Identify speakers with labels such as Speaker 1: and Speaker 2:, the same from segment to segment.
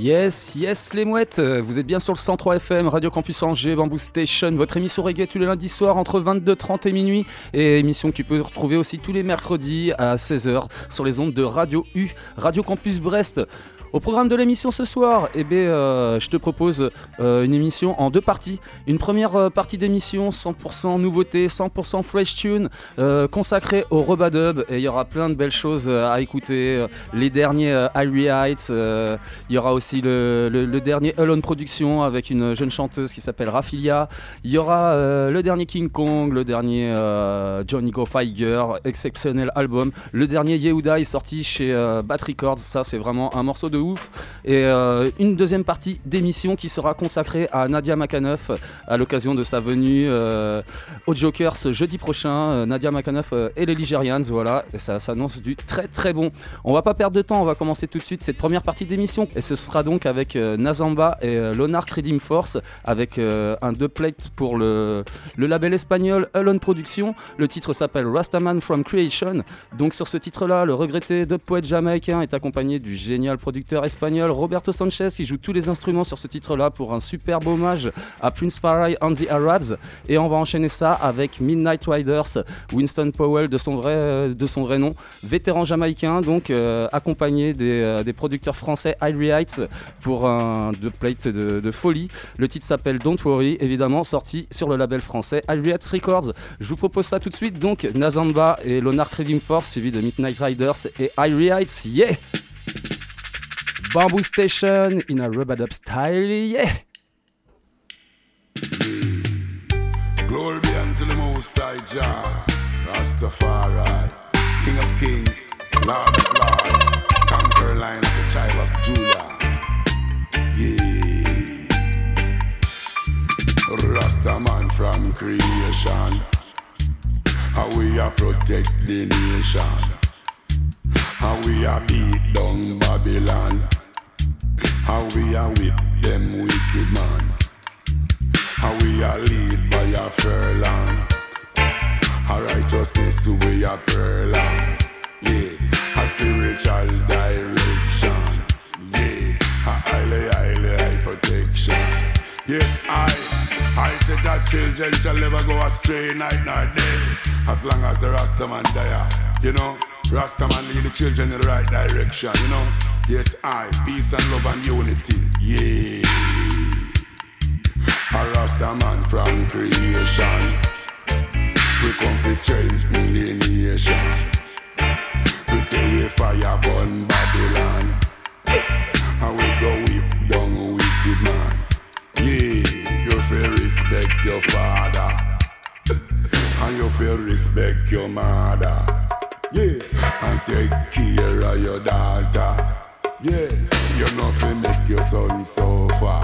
Speaker 1: Yes, yes les mouettes, vous êtes bien sur le 103 FM, Radio Campus Angers, Bamboo Station, votre émission reggae tous les lundis soirs entre 22h30 et minuit, et émission que tu peux retrouver aussi tous les mercredis à 16h sur les ondes de Radio U, Radio Campus Brest. Au programme de l'émission ce soir, eh bien, euh, je te propose euh, une émission en deux parties. Une première euh, partie d'émission 100% nouveauté, 100% fresh tune, consacrée au Robadub. Et il y aura plein de belles choses à écouter. Les derniers Irie Heights, il y aura aussi le, dernier Alone Production avec une jeune chanteuse qui s'appelle Rafilia. Il y aura le dernier King Kong, le dernier Johnny Go Feiger, exceptionnel album. Le dernier Yehuda est sorti chez Bat Records. Ça, c'est vraiment un morceau de ouf. Et euh, une deuxième partie d'émission qui sera consacrée à Nadia Makanoff à l'occasion de sa venue euh, au Jokers jeudi prochain. Euh, Nadia Makanoff euh, et les Ligerians, voilà. Et ça s'annonce du très très bon. On va pas perdre de temps, on va commencer tout de suite cette première partie d'émission. Et ce sera donc avec Nazamba et Lonark Redeem Force, avec un deux plate pour le, le label espagnol Alone Production. Le titre s'appelle Rastaman from Creation. Donc sur ce titre-là, le regretté dub poète jamaïcain est accompagné du génial producteur espagnol Roberto Sanchez qui joue tous les instruments sur ce titre-là pour un superbe hommage à Prince Farai and the Arabs. Et on va enchaîner ça avec Midnight Riders, Winston Powell de son vrai, de son vrai nom, vétéran jamaïcain, donc euh, accompagné des, euh, des producteurs français Irie Heights pour un deux plate de, de folie. Le titre s'appelle Don't Worry, évidemment sorti sur le label français Irie Heights Records. Je vous propose ça tout de suite, donc Nazamba et Lonark Redeem Force suivi de Midnight Riders et Irie Heights, yeah! Bamboo Station in a rub-a-dub style, yeah!
Speaker 2: Glory be unto the Most High Jah, Rastafari, King of Kings, Lord of Lords, Conqueror Lion of the tribe of Judah. Yeah, Rastaman from creation, how we are protect the nation, how we are beat down Babylon, how we are whip them wicked man. How we are lead by a furlong. Our righteousness we are furlong. Yeah, a spiritual direction. Yeah, a highly, highly high protection. Yes, I, I said that children shall never go astray night nor day. As long as the Rastaman die, you know. Rastaman lead the children in the right direction, you know. Yes, I, peace and love and unity. Yeah. A Rasta man from creation. We come to strengthen the nation. We say we fire burn Babylon. And we go whip down wicked man. Yeah, you feel respect your father. And you feel respect your mother. Yeah, and take care of your daughter. Yeah, you know fi make your son suffer.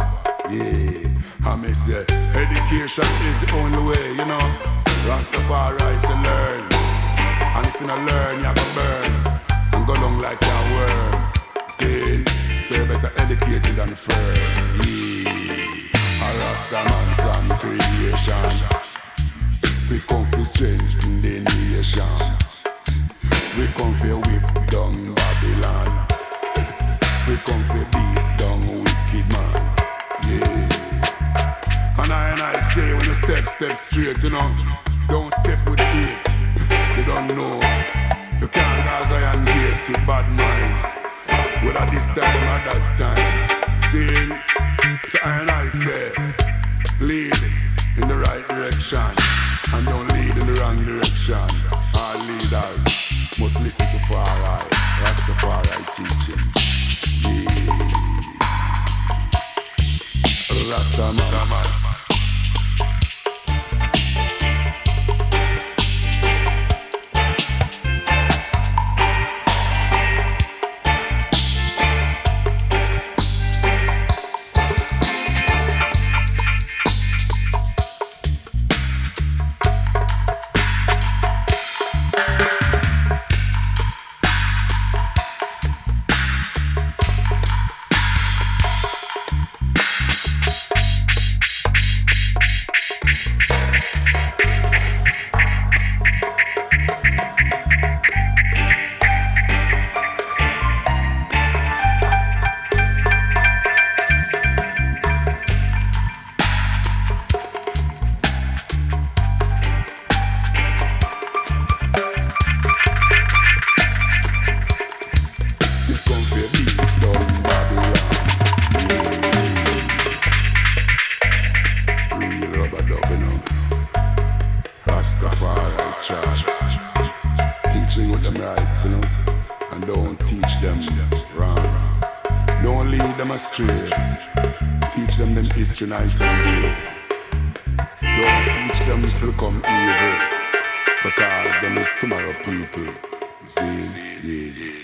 Speaker 2: Yeah, I may say education is the only way, you know. Rastafari say learn, and if you not learn, you go burn and go down like a worm. So you better educated than firm. Yeah, a Rasta man from creation. We come to strengthen the nation. We come for whip. We come for beat down wicked man. Yeah. And I and I say when you step, step straight, you know. Don't step with hate. You don't know. You can't go Zion gate to bad mind. Whether this time or that time. See, so I and I say, lead in the right direction. And don't lead in the wrong direction. Our leaders must listen to far right. Rastafari teaching. Yeah. Rastaman. Them night and day. Don't teach them to become evil because them is tomorrow people. See, yeah.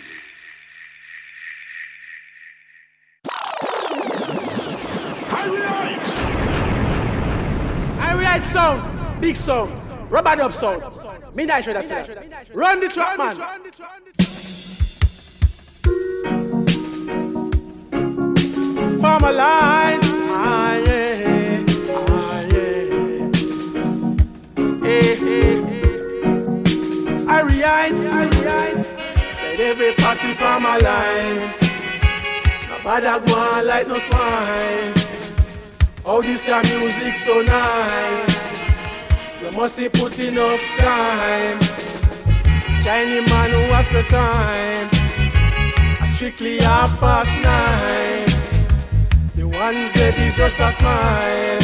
Speaker 3: Right sound, big sound, rubber dub sound. Midnight should have said. Run the track, man. Farmer line, ah yeah, ah yeah. Hey, hey, hey. I realize, said every passing farmer line. Nobody go on like no swine. Oh, this your music so nice. You must have put enough time. Chinese man, what's the time? I strictly half past nine. Ones that is just a smile.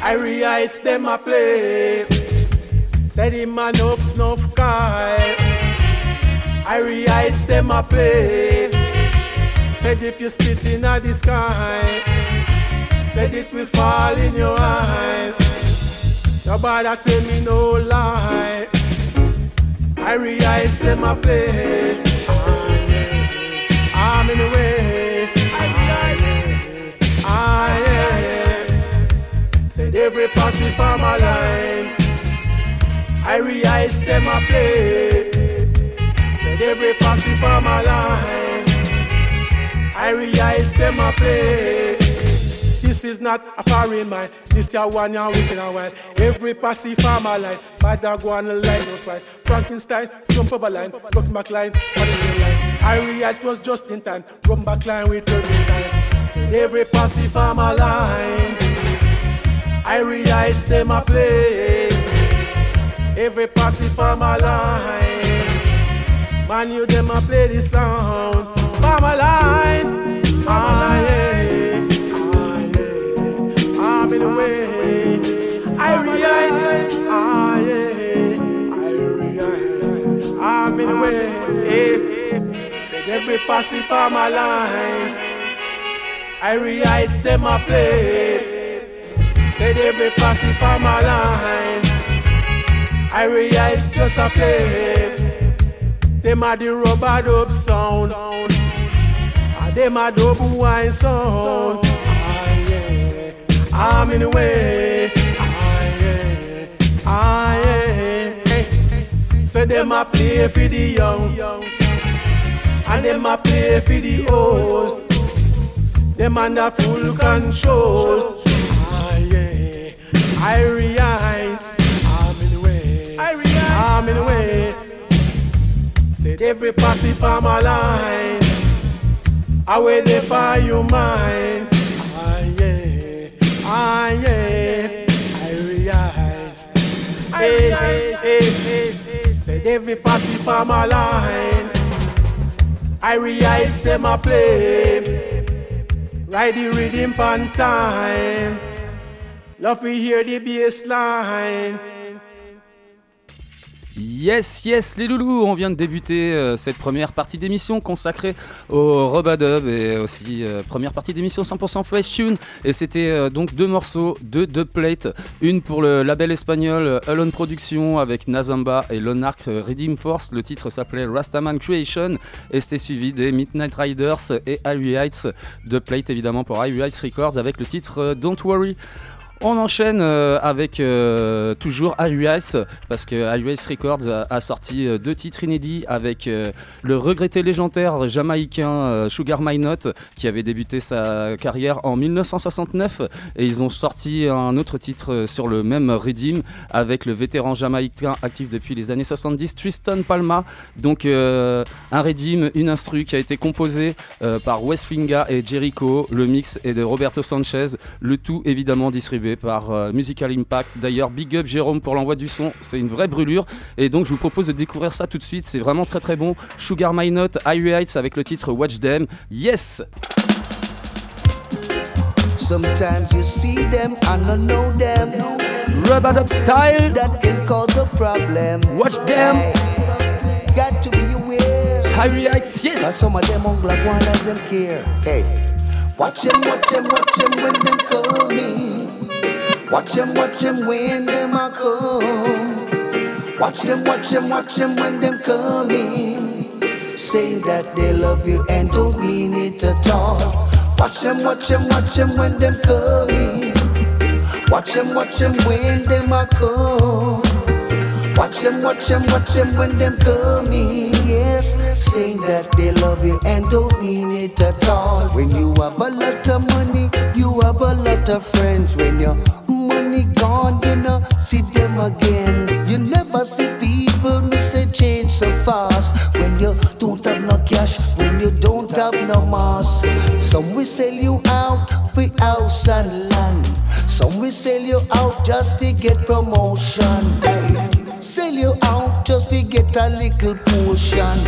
Speaker 3: I realize them a play. Said him enough, enough guy. I realize them a play. Said if you spit in the sky. Said it will fall in your eyes. Nobody tell me no lie. I realize them a play. I'm in the way. Said every passing my line. I realize them a play. Said every passing my line. I realize them a play. This is not a foreign mind. This ya one ya wicked and wild. Every passive farmer line, bad dog one line no swine. Frankenstein, jump over line, got McLean, what is your line? I realized was just in time. Run back line, turn in time. So every passive farmer line, I realized them a play. Every passive farmer line, man you them a play this sound. Farmer line, ah yeah Ah, yeah. I'm in the way. I realize, ah yeah, I realize, I'm in the way. Said every passing from my line, I realize them a play. Said every passing from my line, I realize just a play. Them a the rubber dub sound, ah them a double wine sound. I'm in the way. Ah, yeah. Ah, yeah. So them a play for the young, and them a play for the old. Them under full control. Ah, yeah. I realize I'm in the way. I realize I'm in the way. Said every passing from my line, I will buy your mind. Ah, yeah, I realize. Hey, hey, hey, hey. Said every passing from my line, I realize them a play. Ride the rhythm pan time. Love we hear the bass line.
Speaker 1: Yes, yes, les loulous, on vient de débuter euh, cette première partie d'émission consacrée au Robadub et aussi euh, première partie d'émission 100% Fresh Tune. Et c'était euh, donc deux morceaux de deux plates, une pour le label espagnol Alone Production avec Nazamba et Lonark Redeem Force. Le titre s'appelait Rastaman Creation et c'était suivi des Midnight Riders et Ivy Heights, deux évidemment pour Ivy Heights Records avec le titre Don't Worry. On enchaîne euh, avec euh, toujours IUS parce que IUS Records a, sorti euh, deux titres inédits avec le regretté légendaire jamaïcain Sugar My Note qui avait débuté sa carrière en 1969 et ils ont sorti un autre titre sur le même Redeem avec le vétéran jamaïcain actif depuis les années 70 Tristan Palma. Donc un Redeem, une instru qui a été composée par West et Jericho. Le mix est de Roberto Sanchez. Le tout évidemment distribué par euh, Musical Impact. D'ailleurs, big up Jérôme pour l'envoi du son, c'est une vraie brûlure. Et donc, je vous propose de découvrir ça tout de suite. C'est vraiment très très bon. Sugar My Note, Highway Heights avec le titre Watch Them. Yes! Sometimes you see them and not know them. Rubber up style. That can cause a problem. Watch them. Got to be aware. Harry Heights, yes.
Speaker 4: Cause some of them uncle go and let them care. Hey, watch them, watch them, watch them when them call me. Watch them, watch them when them a come. Watch them, watch them, watch them when them coming. Saying that they love you and don't mean it at all. Watch them, watch them, watch them when them coming. Watch them, watch them when them a come. Watch them, watch them, watch them when them coming. Yes, saying that they love you and don't mean it at all. When you have a lot of money, you have a lot of friends. When your money gone, you know, see them again. You never see people miss a change so fast. When you don't have no cash, when you don't have no mass. Some will sell you out for house and land. Some will sell you out just to get promotion. Sell you out just to get a little portion.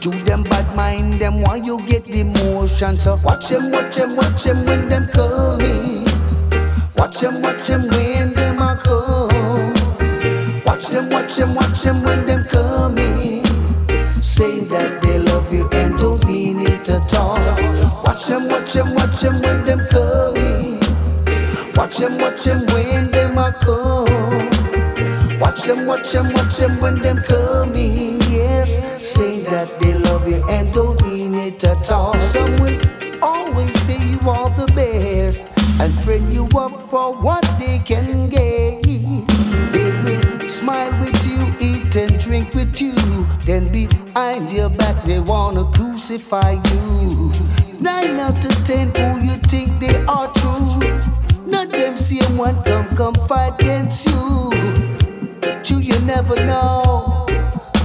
Speaker 4: To them bad mind them why you get the motion. So watch them, watch them, watch them when them coming. Watch them, watch them when them a come. Watch them, watch them, watch them when them coming. Saying that they love you and don't mean it at all. Watch them, watch them, watch them when them coming. Watch them, watch them when them a come. Watch them, watch them, watch them when them coming. Yes, say that they love you and don't mean it at all. Some will always say you are the best and friend you up for what they can gain. They will smile with you, eat and drink with you. Then behind your back they wanna crucify you. Nine out of ten, who you think they are true? Not them same one come come fight against you. You you never know.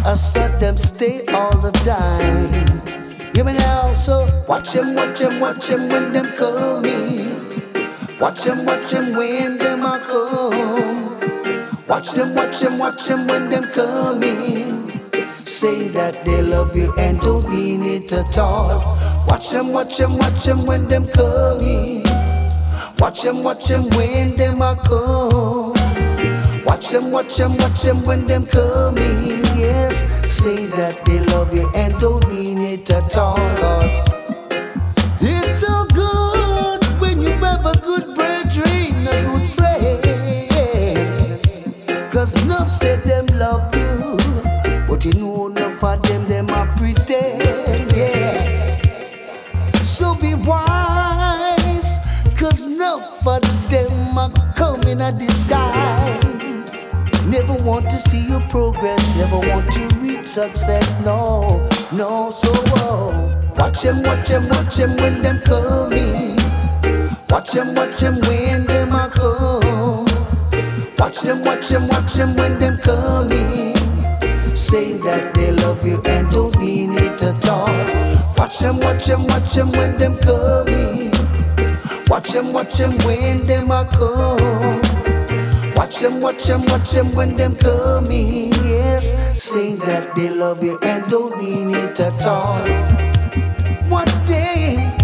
Speaker 4: I saw them stay all the time. Hear me now, so watch them, watch them, watch them when them coming. Watch them, watch them when them a come. Watch them, watch them, watch them when them coming. Saying that they love you and don't mean it at all. Watch them, watch them, watch them when them coming. Watch them, watch them when them a come. Watch them, watch them, watch them when them coming. Yes, say that they love you and don't mean it at all. Cause it's so good when you have a good brethren, a good friend. Cause enough said them love you, but you know enough of them, them a pretend. Yeah. So be wise, cause enough of them are coming a disguise. Never want to see you progress, never want to reach success. No, no, so whoa. Watch them, watch them, watch them when them coming. Watch them, watch them when them a come. Watch them, watch them, watch them when them coming. Saying that they love you and don't mean it at all. Watch them, watch them, watch them when them coming. Watch them, watch them when them a come. Watch them, watch them, watch them when them coming. Yes, saying that they love you and don't mean it at all. Watch them,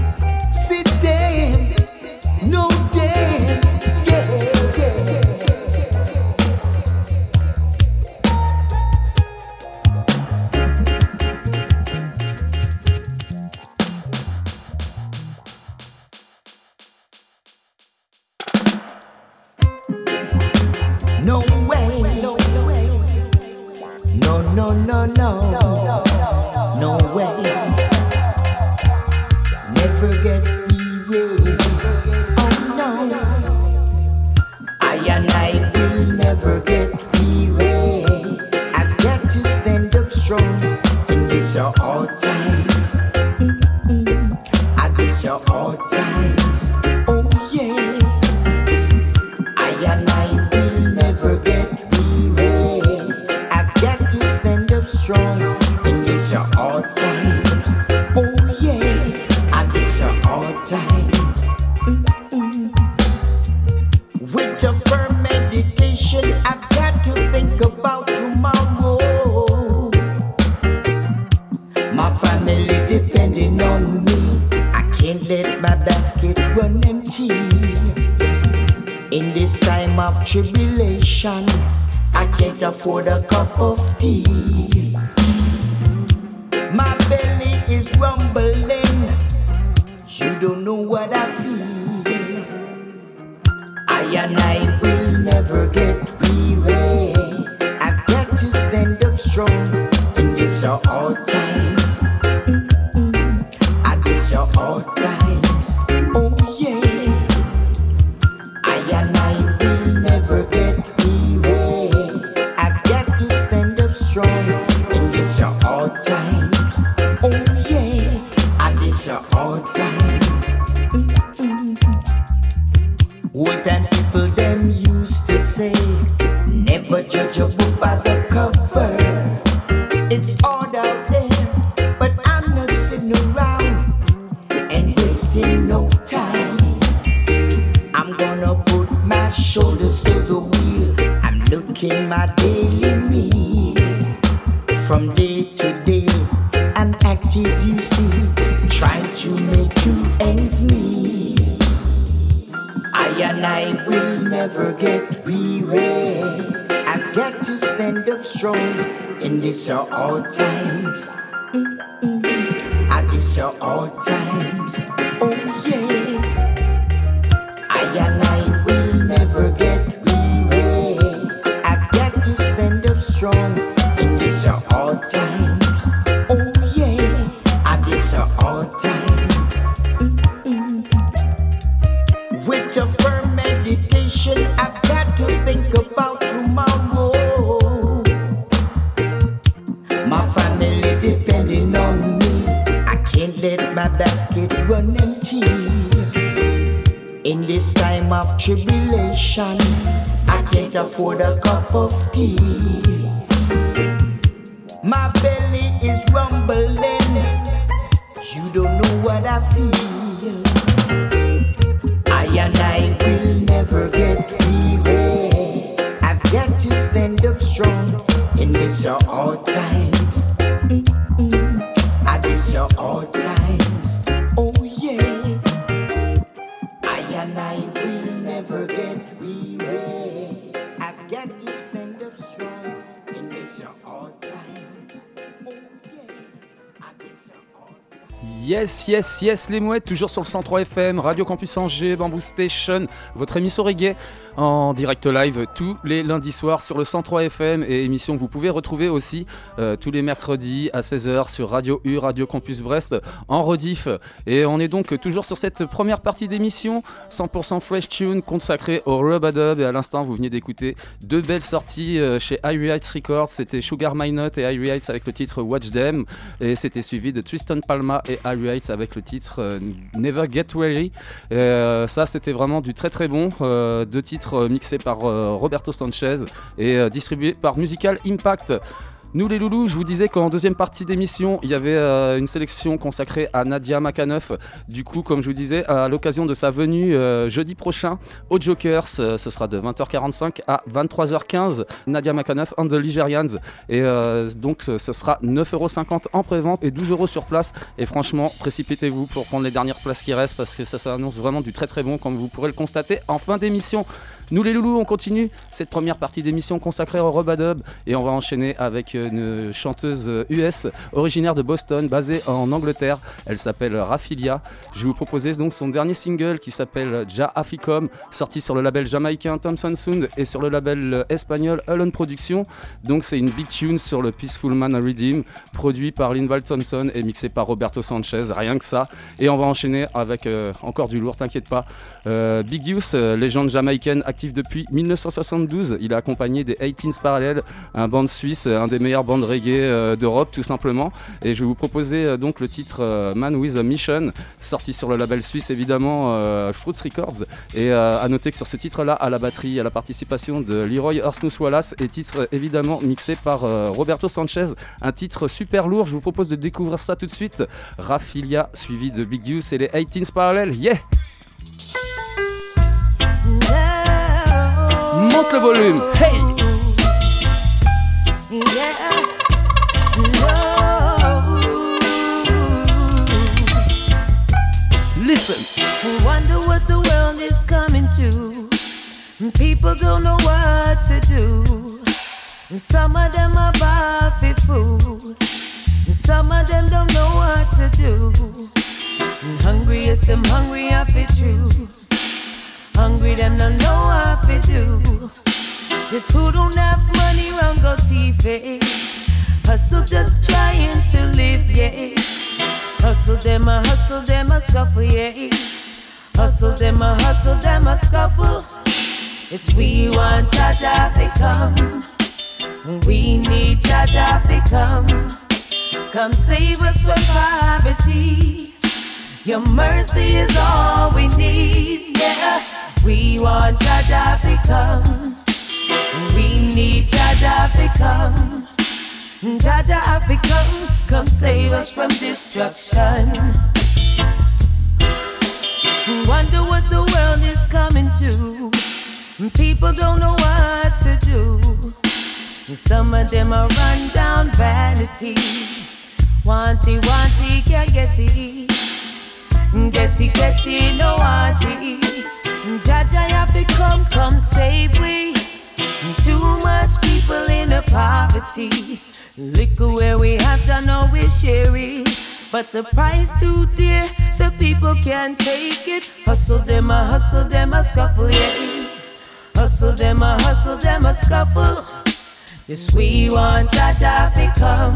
Speaker 4: let my basket run empty. In this time of tribulation, I can't afford a cup of tea. My belly is rumbling. You don't know what I feel. I and I will never get weary. I've got to stand up strong in this all times.
Speaker 1: Yes, yes, yes, les mouettes, toujours sur le 103 FM, Radio Campus Angers, Bamboo Station, votre émission reggae en direct live tous les lundis soirs sur le 103 FM et émission que vous pouvez retrouver aussi euh, tous les mercredis à 16h sur Radio U, Radio Campus Brest en rediff. Et on est donc toujours sur cette première partie d'émission 100% fresh tune consacrée au Rubadub et à l'instant vous venez d'écouter deux belles sorties euh, chez Irie Heights Records, c'était Sugar My Nut et Irie Heights avec le titre Watch Them et c'était suivi de Tristan Palma et Irie Avec le titre euh, Never Get. Et, euh, ça c'était vraiment du très très bon, euh, deux titres mixés par Roberto Sanchez et distribués par Musical Impact. Nous les loulous, je vous disais qu'en deuxième partie d'émission, il y avait euh, une sélection consacrée à Nadia Makaneuf. Du coup, comme je vous disais, à l'occasion de sa venue euh, jeudi prochain au Jokers, euh, ce sera de 20h45 à 23h15, Nadia Makaneuf and the Ligerians. Et donc, ce sera 9,50€ en prévente et 12€ sur place. Et franchement, précipitez-vous pour prendre les dernières places qui restent parce que ça s'annonce vraiment du très très bon, comme vous pourrez le constater en fin d'émission. Nous les loulous, on continue cette première partie d'émission consacrée au Robadub et on va enchaîner avec une chanteuse US originaire de Boston, basée en Angleterre. Elle s'appelle Rafilia. Je vais vous proposer donc son dernier single qui s'appelle Ja Aficom, sorti sur le label jamaïcain Thompson Sound et sur le label espagnol Alone Productions. Donc c'est une big tune sur le Peaceful Man Redeem, produit par Linval Thompson et mixé par Roberto Sanchez, rien que ça. Et on va enchaîner avec euh, encore du lourd, t'inquiète pas. Euh, Big euh, légende jamaïcaine depuis 1972. Il a accompagné des 18s Parallel, un band suisse, un des meilleurs bandes reggae euh, d'Europe tout simplement. Et je vais vous proposer euh, donc le titre euh, Man with a Mission, sorti sur le label suisse évidemment euh, Fruits Records. Et à noter que sur ce titre-là, à la batterie, à la participation de Leroy Ersnous Wallace et titre évidemment mixé par Roberto Sanchez. Un titre super lourd. Je vous propose de découvrir ça tout de suite. Rafilia suivi de Big Youth et les 18s Parallel. Yeah! Monte le volume. Hey! Yeah. Listen.
Speaker 5: Wonder what the world is coming to. People don't know what to do. Some of them are Bobby fool. Some of them don't know what to do. And hungry off it true. Hungry them no know what to do. This who don't have money run go TV. Eh? Hustle just trying to live, yeah. Hustle them a hustle them a scuffle, yeah. Hustle them a hustle them a scuffle. It's we want Jaja to come. We need Jaja to come. Come save us from poverty. Your mercy is all we need, yeah. We want Jaja to come. We need Jaja to come. Jaja to come. Come save us from destruction. Wonder what the world is coming to. People don't know what to do. Some of them are run down vanity. Wanty, wanty, can't get it. Get it, get it, no wanty. Jaja, have to come, come save we. Too much people in the poverty. Liquor where we have to know we share it. But the price too dear, the people can't take it. Hustle them, a hustle them, a scuffle, yeah. Hustle them, a hustle them, a scuffle. Yes, we want Jaja to come.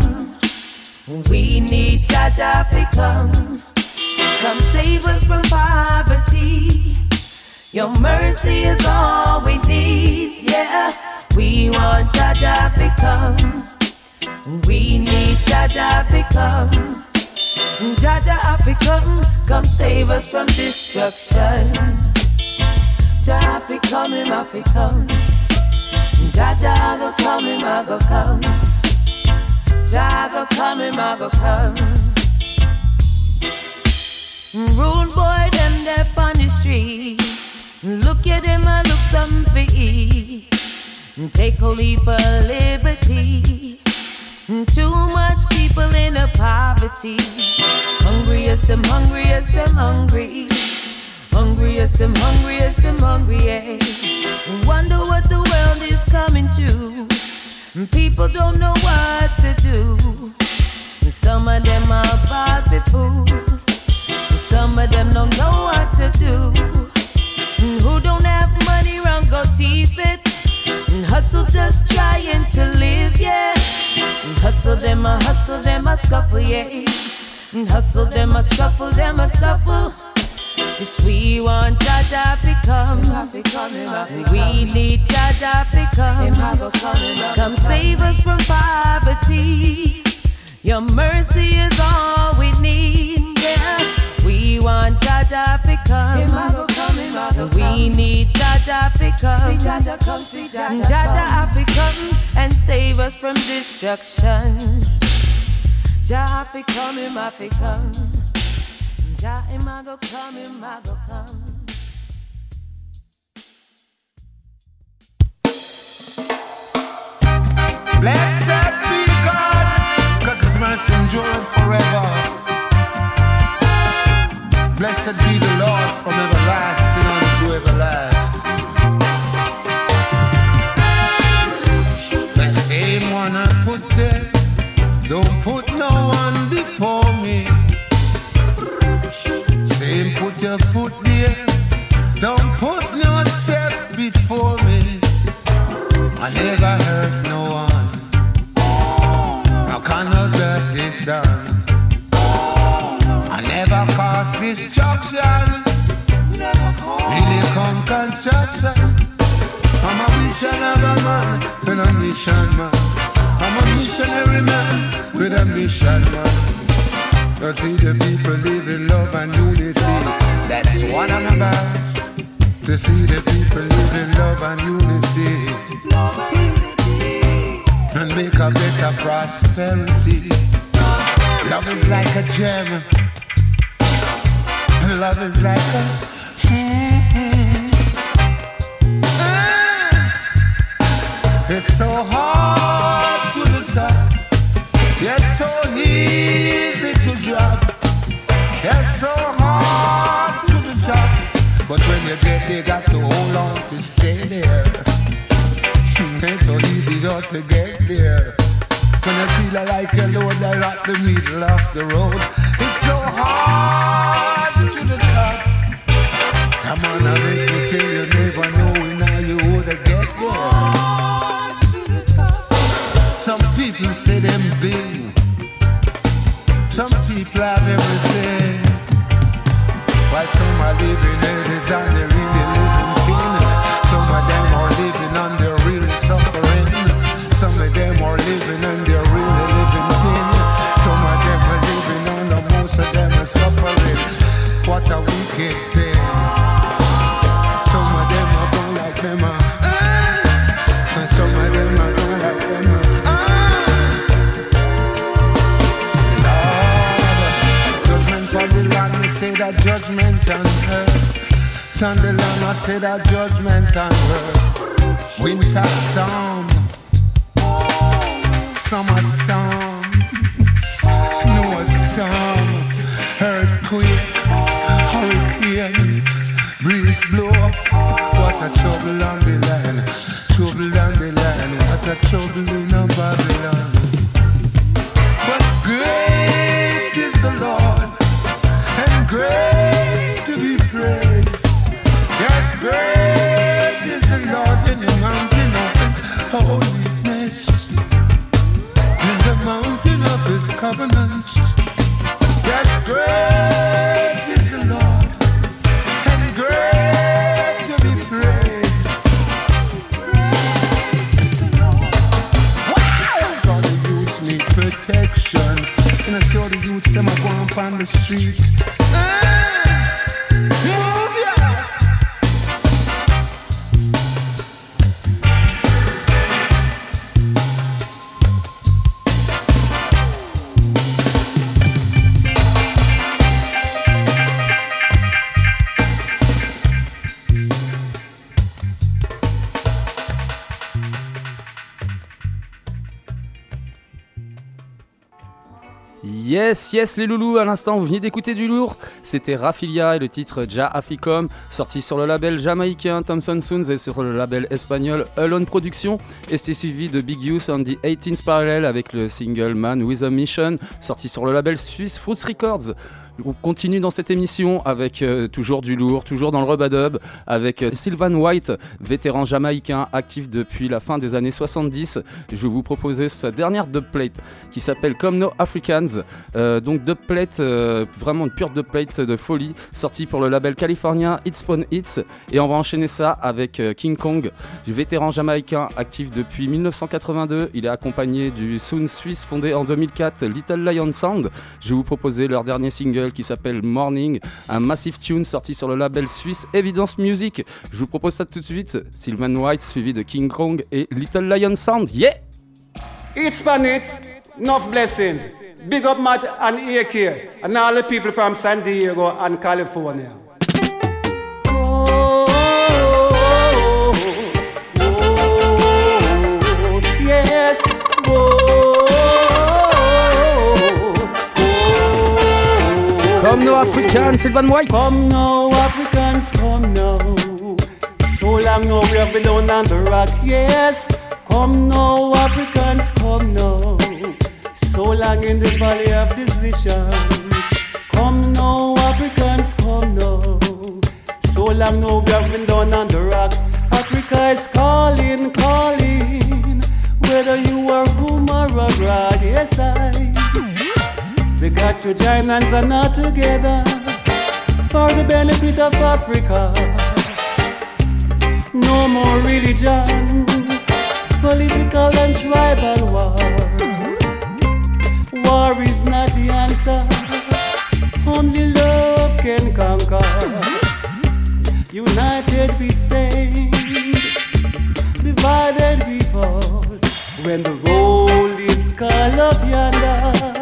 Speaker 5: We need Jaja to come. Come save us from poverty. Your mercy is all we need, yeah. We want Jaja to come. We need Jaja to come. Jaja to come. Come save us from destruction. Jaja to come, him to come. Jaja go come, him go come. Jaja go come, him go come. Rude boy, them there on the street. Look at them, I look for eat. Take a leap of liberty. Too much people in a poverty. Hungriest them, hungriest them, hungry. Hungriest them, hungriest them, hungry. Yeah. Wonder what the world is coming to. People don't know what to do. Some of them are bad food. Some of them don't know what to do. Hustle just trying to live, yeah. Hustle them, a hustle them, a scuffle, yeah. And Hustle them, a scuffle, them a scuffle. Yes, we want Jaja to come. We need Jaja to come. Come save us from poverty. Your mercy is all we need, yeah. We want Jaja to come. We need Jaja to come. Jaja to come and save us from destruction. Jah fi come, him a fi come. Jah him a go come, him a go come.
Speaker 6: Blessed be God, cause his mercy endureth forever. Blessed be the Lord from everlasting construction. I'm a mission of a man with a mission man. I'm a missionary man with a mission man. To see the people live in love and unity. That's what I'm about. To see the people live in love and unity. Love And unity. and make a better prosperity. Love is like a gem. Love is like a. like a load there at the middle of the road, say that judgment on earth. On the land, I say that judgment on earth. Winter storm, summer storm, snow storm, earthquake, hurricane, breeze blow. What a trouble on the land, trouble on the land. What a trouble in a Babylon. Them are going up on the street. Ah.
Speaker 1: Yes, yes, les loulous, à l'instant, vous venez d'écouter du lourd. C'était Rafilia et le titre Ja Aficom, sorti sur le label jamaïcain Thompson Soons et sur le label espagnol Alone Productions. Et c'était suivi de Big Use on the 18th Parallel avec le single Man with a Mission, sorti sur le label suisse Fruits Records. On continue dans cette émission avec euh, toujours du lourd, toujours dans le rubadub, avec euh, Sylvan White, vétéran jamaïcain actif depuis la fin des années 70. Je vais vous proposer sa dernière dubplate qui s'appelle Comme No Africans. Euh, donc dubplate, euh, vraiment une pure dubplate de folie, sortie pour le label californien It's Spawn Hits. Et on va enchaîner ça avec King Kong, vétéran jamaïcain actif depuis 1982. Il est accompagné du Sound Suisse fondé en 2004, Little Lion Sound. Je vais vous proposer leur dernier single qui s'appelle Morning, un massive tune sorti sur le label suisse Evidence Music. Je vous propose ça tout de suite. Sylvan White suivi de King Kong et Little Lion Sound. Yeah!
Speaker 7: It's Panit, enough blessings. Big up Matt and AK and all the people from San Diego and California.
Speaker 1: Comme no African, Sylvan White.
Speaker 7: Come now, Africans, come now. So long now we have been down on the rock, yes. Come now, Africans, come now. So long in the valley of decision. Come now, Africans, come now. So long now we have been down on the Got to join hands not together for the benefit of Africa. No more religion, political and tribal war. War is not the answer, only love can conquer. United we stand, divided we fall. When the roll is called up yonder,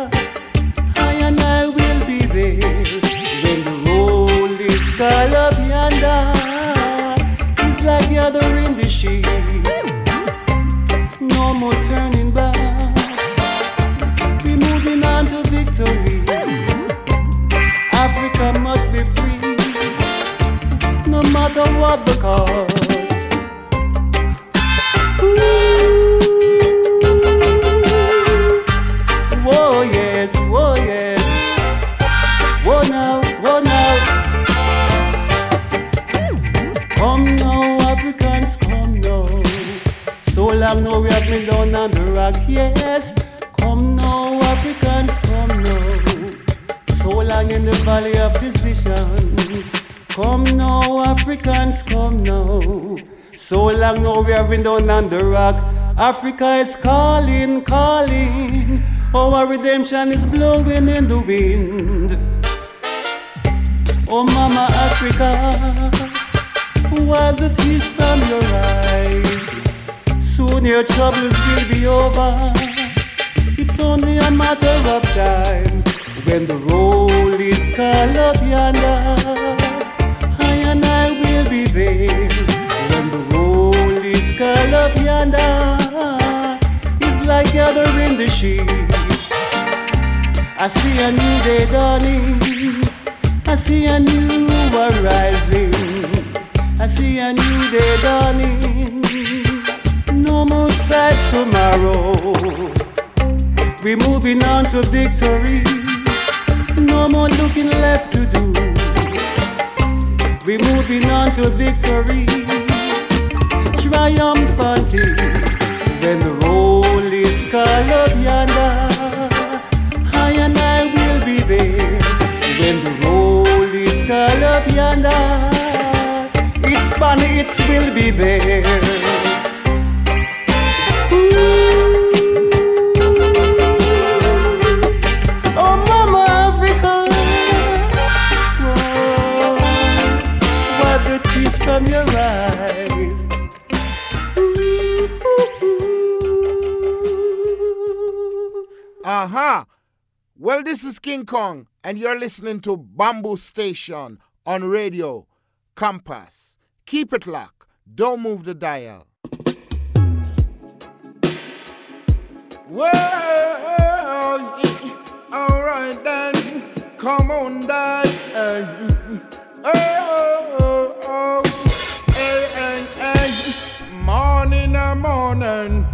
Speaker 7: like gathering the sheep. No more turning back. We're moving on to victory. Africa must be free, no matter what the cost. Been down on the rock, yes. Come now, Africans, come now. So long in the valley of decision. Come now, Africans, come now. So long now we have been down on the rock. Africa is calling, calling. Our redemption is blowing in the wind. Oh, Mama Africa, wipe the tears from your eyes. Soon your troubles will be over. It's only a matter of time when the roll is called up yonder. I and I will be there when the roll is called up yonder. It's like gathering the sheep. I see a new day dawning. I see a new rising. I see a new day dawning. More sad tomorrow. We're moving on to victory. No more looking left to do. We're moving on to victory. Triumphantly. When the roll is up yonder, I and I will be there. When the roll is up yonder, it's funny, it will be there.
Speaker 8: Well, this is King Kong, and you're listening to Bamboo Station on radio Campus. Keep it locked. Don't move the dial. Well, alright then. Come on, Dad. Oh, oh, oh, hey, hey, hey. Morning, a morning.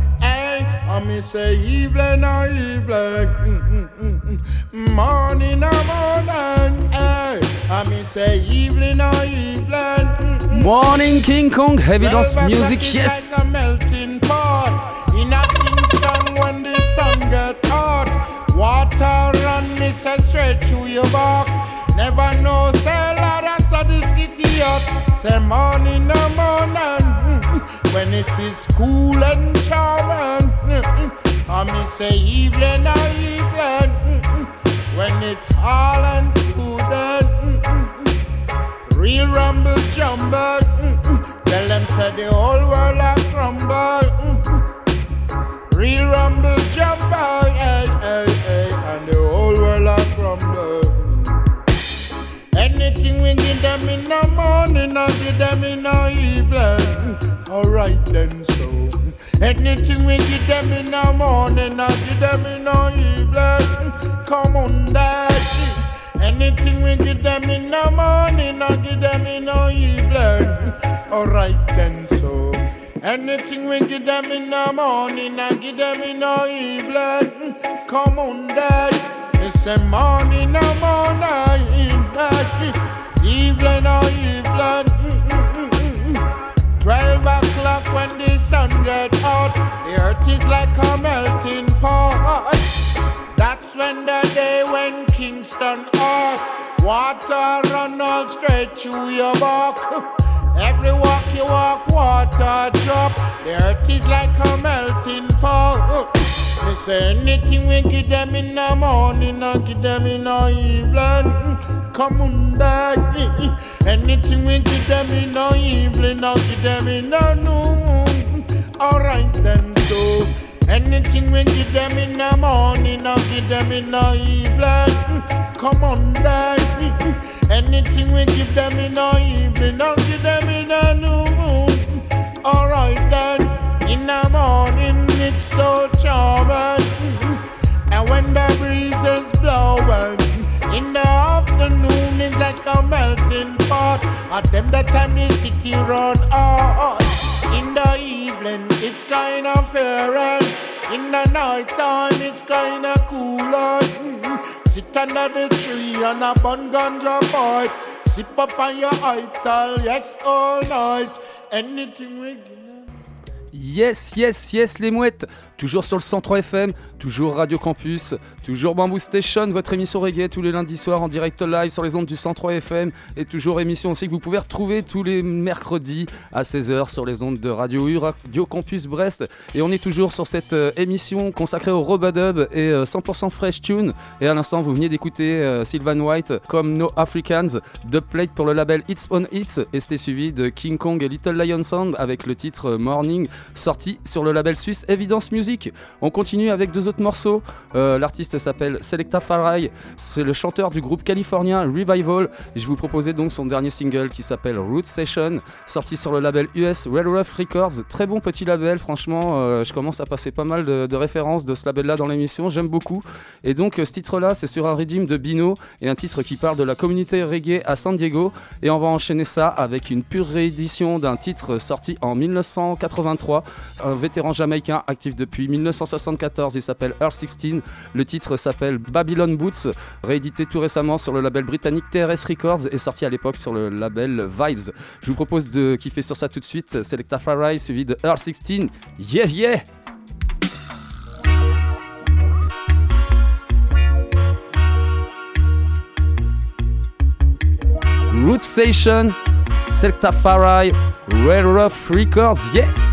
Speaker 8: I me say evening, a evening. Morning, a morning. Hey, I me say evening, a evening.
Speaker 1: Morning King Kong, Heavy Dance Music, yes.
Speaker 8: Like a melting pot in a Kingston when the sun gets hot. Water run me say straight through your back. Never know say Lord the city hot. Say morning no morning mm, when it is cool and charming. Mm, mm, I me say evening no evening mm, mm, when it's all and good mm, Real rumble jumble. Tell them say the whole world a crumble. Real rumble jumble. Hey, hey, hey. Anything we give them in the morning, I give them in the evening. Alright then, so. Anything we give them in the morning, I give them in the evening. Come on, daddy. Anything we give them in the morning, I give them in the evening. Alright then, so. Anything we give them in the morning, I give them in the evening. Come on, dad. It's a morning, a morning, dad. Evening, or evening. Twelve o'clock when the sun get hot, the earth is like a melting pot. That's when the day when Kingston hot Water run all straight through your back Every walk you walk, water drop The earth is like a melting pot Me say anything we give them in the morning I give them in the evening Come on, daddy Anything we give them in the evening I give them in the noon Alright then, so Anything we give them in the morning, I'll give them in the evening. Come on, daddy. Anything we give them in the evening, I'll give them in the noon. Alright then, in the morning it's so charming. And when the breeze is blowing, in the afternoon it's like a melting pot. At them the time the city run hot. In the evening, it's kind of fair. In the night time, it's kind of cooler. Sit under the tree and a bun ganja pipe. Sip up on your ital, yes, all night. Anything we.
Speaker 9: Yes, yes, yes, les mouettes Toujours sur le 103 FM, toujours Radio Campus, toujours Bamboo Station, votre émission reggae tous les lundis soirs en direct live sur les ondes du 103 FM et toujours émission aussi que vous pouvez retrouver tous les mercredis à 16h sur les ondes de Radio U, Radio Campus Brest. Et on est toujours sur cette euh, émission consacrée au Robadub et euh, 100% Fresh Tune. Et à l'instant, vous venez d'écouter euh, Sylvan White comme No Africans, Dubplate pour le label It's on Hits et c'était suivi de King Kong et Little Lion Sound avec le titre euh, Morning sorti sur le label suisse Evidence Music. On continue avec deux autres morceaux. Euh, L'artiste s'appelle Selecta Farai. C'est le chanteur du groupe californien Revival. Je vous proposais donc son dernier single qui s'appelle Root Session, sorti sur le label US Red Records. Très bon petit label, franchement. euh, je commence à passer pas mal de, de références de ce label-là dans l'émission. J'aime beaucoup. Et donc, euh, ce titre-là, c'est sur un redeem de Bino et un titre qui parle de la communauté reggae à San Diego. Et on va enchaîner ça avec une pure réédition d'un titre sorti en 1983. Un vétéran jamaïcain actif depuis 1974. Il s'appelle Earth 16. Le titre s'appelle Babylon Boots, réédité tout récemment sur le label britannique TRS Records et sorti à l'époque sur le label Vibes. Je vous propose de kiffer sur ça tout de suite. Selecta Farai suivi de Earth 16. Yeah, yeah! Root Station, Selecta Farai, Red Rough Records, yeah!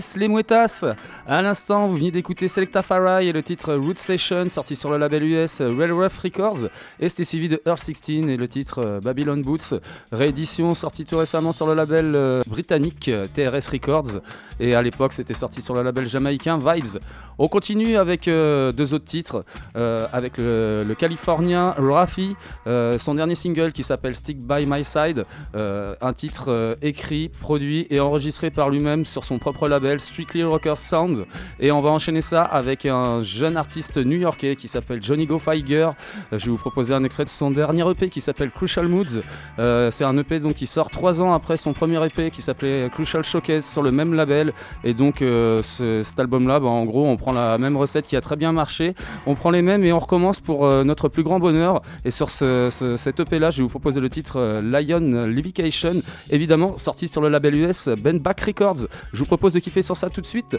Speaker 10: Yes,
Speaker 1: les mouettas À l'instant, vous venez d'écouter Selecta Farai et le titre Root Station, sorti sur le label US Railrough Records. Et c'était suivi de Earl 16 et le titre euh, Babylon Boots, réédition sortie tout récemment sur le label euh, britannique euh, TRS Records. Et à l'époque, c'était sorti sur le label jamaïcain Vibes. On continue avec deux autres titres, avec le, le californien Rafi, son dernier single qui s'appelle Stick By My Side, un titre écrit, produit et enregistré par lui-même sur son propre label Strictly Rockers Et on va enchaîner ça avec un jeune artiste new-yorkais qui s'appelle Johnny Go Feiger. Euh, je vais vous proposer un extrait de son dernier EP qui s'appelle Crucial Moods. Euh, C'est un EP donc qui sort trois ans après son premier EP qui s'appelait Crucial Showcase sur le même label. Et donc euh, ce- cet album-là, bah, en gros, on prend la même recette qui a très bien marché, on prend les mêmes et on recommence pour notre plus grand bonheur. Et sur ce, ce- cet EP-là, je vais vous proposer le titre Lion Levication, évidemment sorti sur le label US Ben Back Records. Je vous propose de kiffer sur ça tout de suite.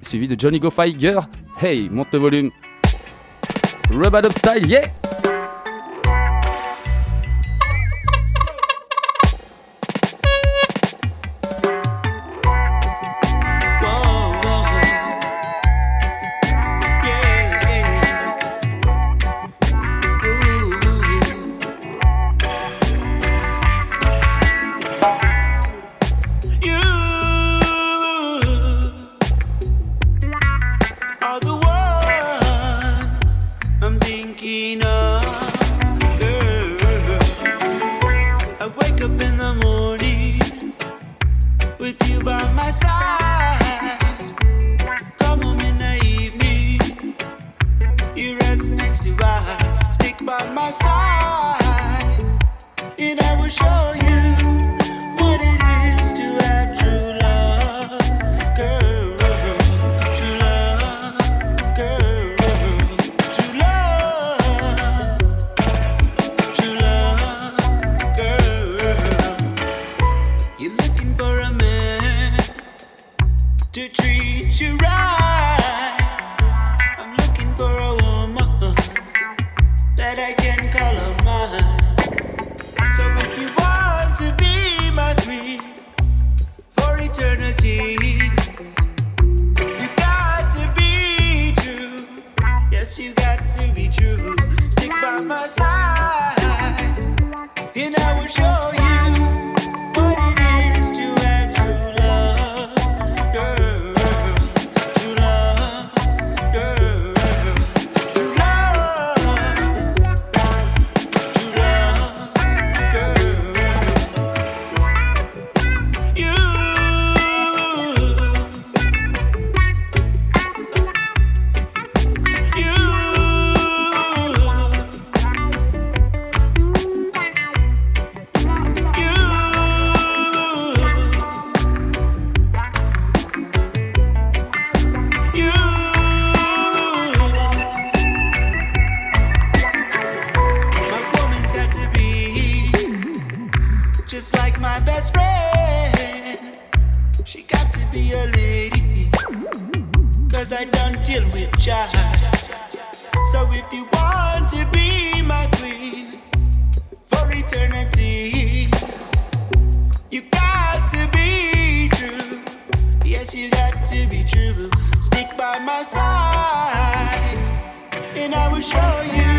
Speaker 1: Suivi de Johnny Go Feiger. Hey, monte le volume. Rub Up Style, yeah!
Speaker 10: Side, and I will show you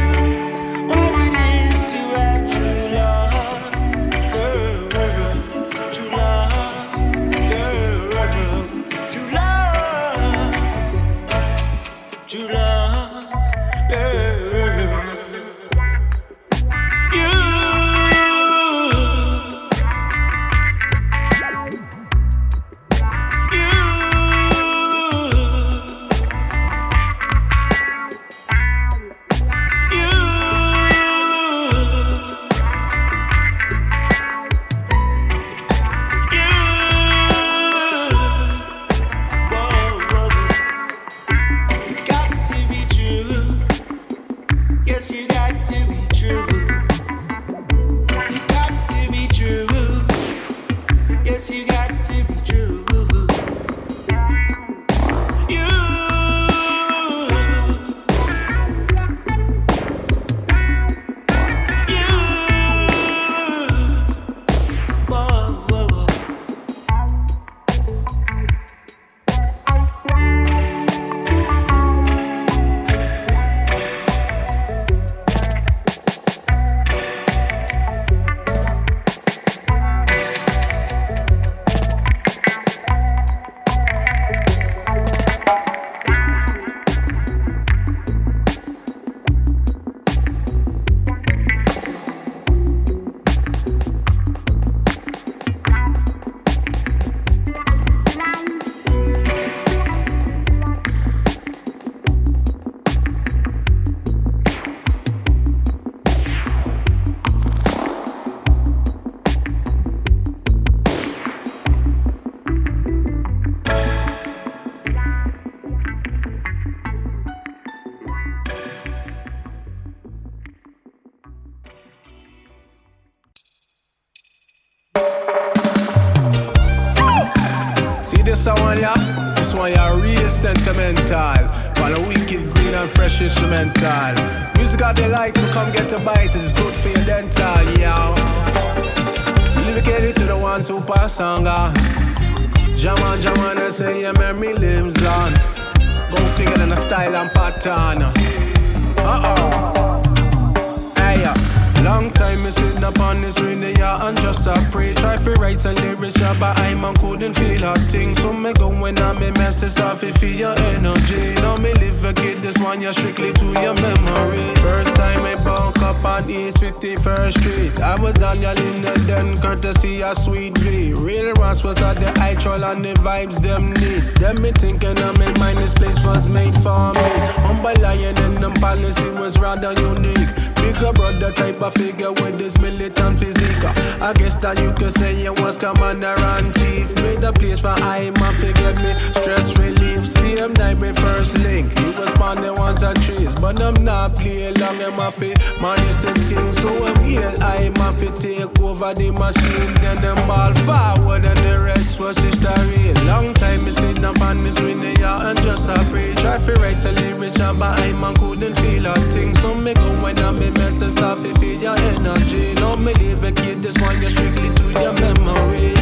Speaker 11: your then courtesy of Sweet V. Real Ross was at the eye troll and the vibes them need. Them me thinking of me mind this place was made for me. Humble lion and them policy was rather unique. Bigger brother type of figure with this militant physique. I guess that you could say you was commander and chief. Made a place for I man forget me. Stress relief. Same night my first link. He was the ones and trees. But I'm not play long and my feet. Manage the thing. So I'm here. I man fi take over the machine. Then them ball forward and the rest was history. Long time me sit down on me swing and just a pray. Try fi write some lyrics and I man couldn't feel a thing. So me go when I'm me message stuff if feed your energy. No me leave a kid, this one you strictly to your memory.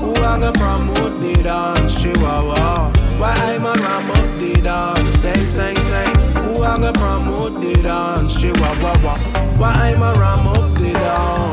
Speaker 11: Who I gonna promote the dance, Chihuahua? Why I'm a ram up the dance, sing, sing, sing. Who I gonna promote the dance, Chihuahua? Why I'm a ram up the dance?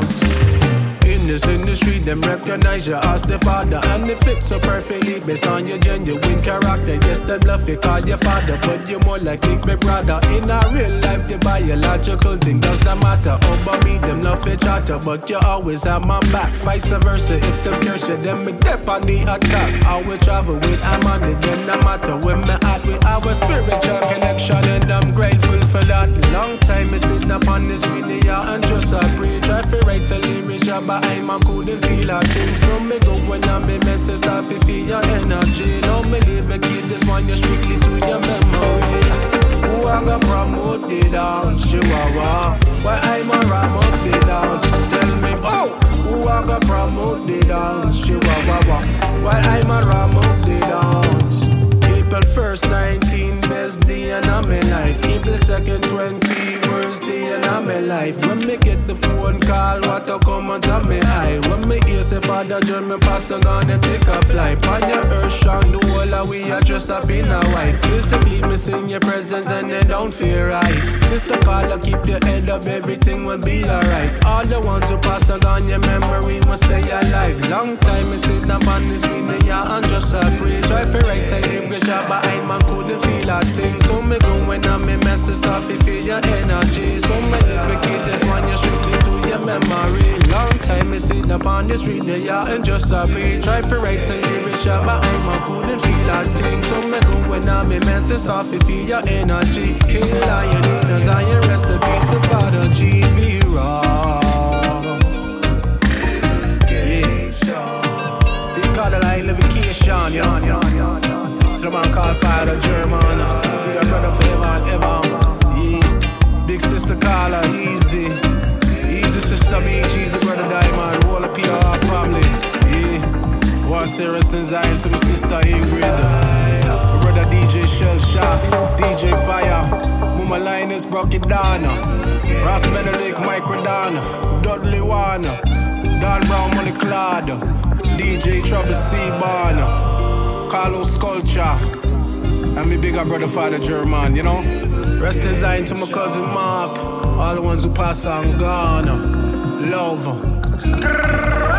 Speaker 11: In this industry, them recognize you as the father, and it fits so perfectly based on your genuine character. Yes, them love you call your father, but you're more like my brother. In a real life, the biological thing does not matter. Over me, them love you chatter, but you always have my back. Vice versa, if them curse you, then me dip on the attack. I will travel with I'm on it, then no matter where me at with our spiritual connection, and I'm grateful for that. Long time me sitting up on this video and just a pray. Try to write a lyrics, yeah, but I'm a couldn't feel a thing. So me go when I'm in mental stuff, if feel your energy. No me leave a kid, this one you strictly to your memory. Who I gonna promote the dance, Chihuahua? Why I'm a ram up the dance? Tell me, oh, who I got promote the dance? Chihuahua. While I'm a ram up the dance. April 1st, 19, best day in my life. April 2nd, 20, worst day in my life. When me get the phone call, what to come and tell me hi. When me hear say Father John, me pass a gun and take a flight. On your earth, strong, the whole of we are just up in a wife. Physically, me your presence and they don't feel right. Sister call, keep your head up, everything will be alright. All the ones who pass on your memory must stay alive. Long time me sit down on this winner, yeah, and just a pray. Try for right if the job behind man couldn't feel a thing. So me go when I'm me messes off, you feel your energy. So many a kid, this one you strictly to your memory. Long time me sit up on the street, yeah, and just a pray. Try for right side, if the job behind man couldn't feel a thing. So me go when I'm me messes off, you feel your energy. Kill lioness, I rest in peace to Father G.V. Raw. Take all the line, levication, yeah, yeah, yeah, yeah. So the man called Father German. Sister easy. Easy sister me, cheesy brother Diamond. Whole of PR family. Yeah. One serious design to my sister Ingrid. Brother DJ Shell Shock, DJ Fire. Mama Linus broke it down. Uh, Ross Benedict, Mike Rodon, Dudley One, Don Brown, Molly Clad, uh, DJ Trouble C Barn, uh, Carlos Culture, and me bigger brother Father German, you know. Rest in Zion to my cousin Mark, all the ones who pass on gone. Love.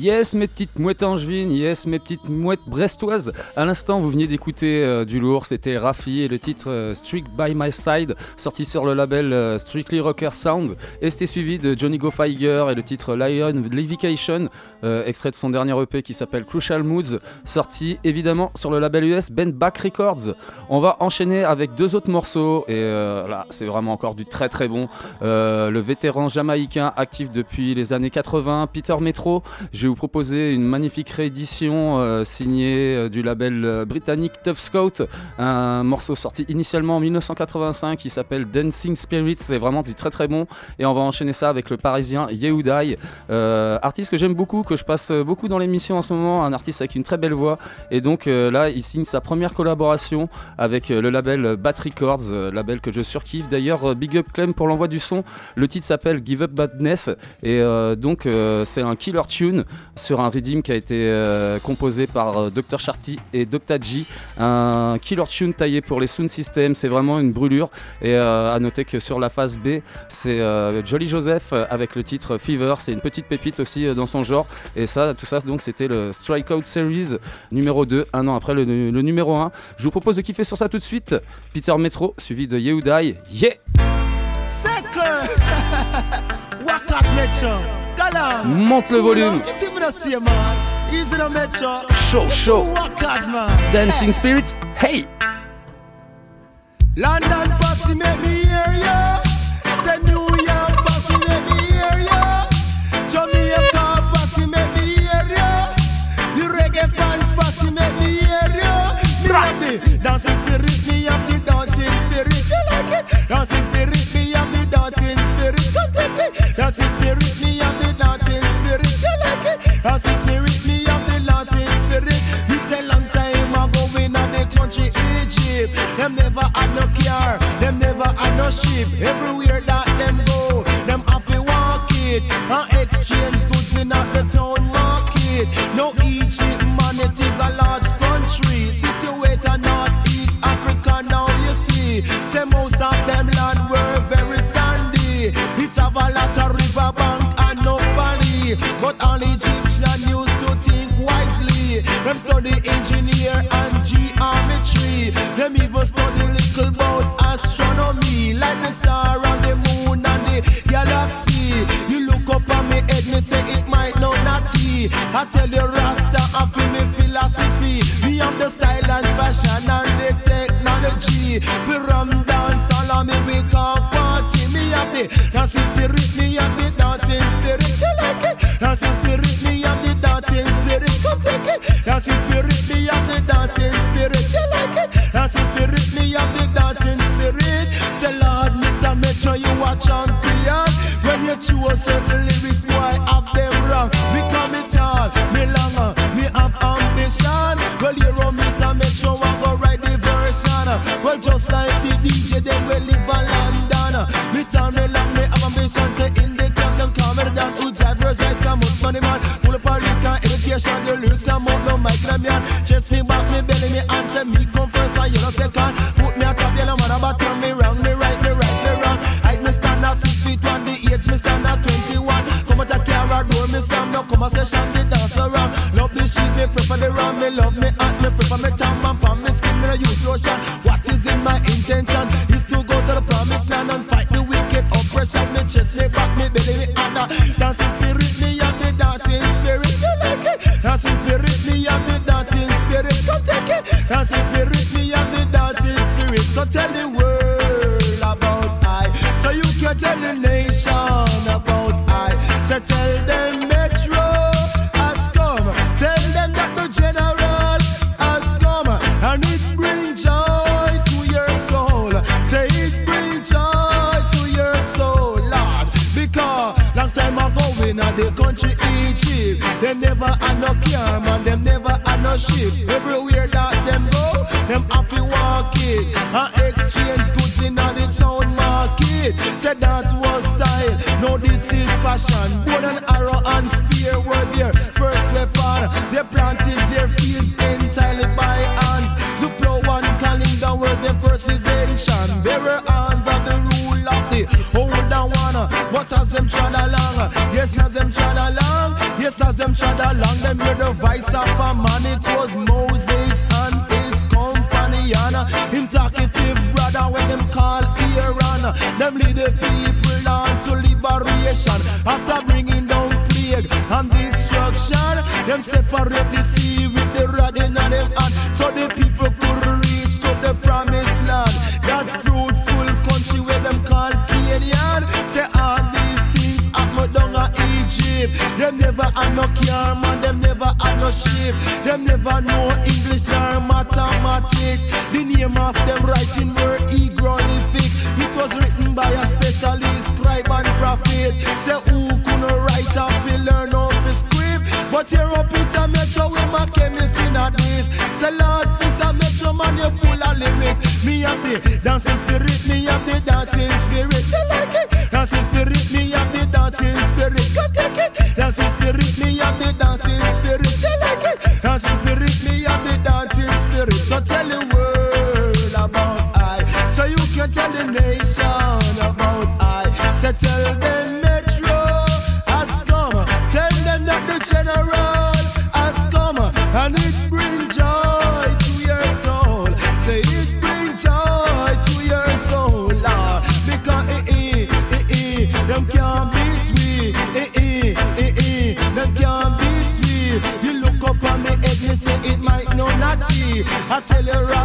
Speaker 1: Yes, mes petites mouettes angevines, yes, mes petites mouettes brestoises. À l'instant, vous veniez d'écouter euh, du lourd, c'était Rafi et le titre euh, by My Side, sorti sur le label euh, Strictly Rocker Sound. Et c'était suivi de Johnny Go Feiger et le titre Lion Levication, euh, extrait de son dernier EP qui s'appelle Crucial Moods, sorti évidemment sur le label US Bend Back Records. On va enchaîner avec deux autres morceaux, et là, c'est vraiment encore du très très bon. Le vétéran jamaïcain actif depuis les années 80, Peter Metro. Vous proposer une magnifique réédition euh, signée euh, du label euh, britannique Tough Scout, un morceau sorti initialement en 1985 qui s'appelle Dancing Spirits, c'est vraiment du très très bon. Et on va enchaîner ça avec le parisien Yehudai, euh, artiste que j'aime beaucoup, que je passe beaucoup dans l'émission en ce moment, un artiste avec une très belle voix. Et donc là, il signe sa première collaboration avec le label Bat Records, label que je surkiffe. D'ailleurs, Big Up Clem pour l'envoi du son. Le titre s'appelle Give Up Badness et donc c'est un killer tune sur un redeem qui a été euh, composé par euh, Dr Sharty et Dr G. Un killer tune taillé pour les sound systems, c'est vraiment une brûlure. Et euh, à noter que sur la phase B, c'est Jolly Joseph avec le titre Fever. C'est une petite pépite aussi dans son genre. Et ça, tout ça, donc c'était le Strikeout Series numéro 2, un an après le, numéro 1. Je vous propose de kiffer sur ça tout de suite. Peter Metro, suivi de Yehudai. Yeah!
Speaker 12: Second.
Speaker 1: Monte le volume. Show, show. Dancing Spirits, hey!
Speaker 12: London posse make me hear ya. Say New York posse make me hear ya. Jamaica posse make me hear ya. The reggae fans posse make me hear ya. Me have the dancing spirit, me have the dancing spirit. You like it? Dancing it. Dancing spirit, me have the dancing spirit. You like it? Dancing spirit, me have the dancing spirit. He said long time ago in the country Egypt. Them never had no car, them never had no ship. Everywhere that them go, them have to walk it. And exchange Them even study little about astronomy. Like the star and the moon and the galaxy. You look up on me head, me say it might not natty. I tell you shape. Them never know English nor mathematics. The name of them writing were hieroglyphic. It was written by a specialist, scribe and prophet. Say who couldn't write and feel learn off his script. But here up it a metro with my chemist in a this. Say Lord, this a metro man, you full of lyric. Me have the dancing spirit, me have the dancing spirit. tell the nation about I. So tell them Metro has come. Tell them that the general has come and it brings joy to your soul. Say it brings joy to your soul, Lord. Because eh, eh, eh, eh, them can't beat we. Eh, eh, eh, eh, them can't beat we. You look up on me head, me say it might know naughty. I tell you right.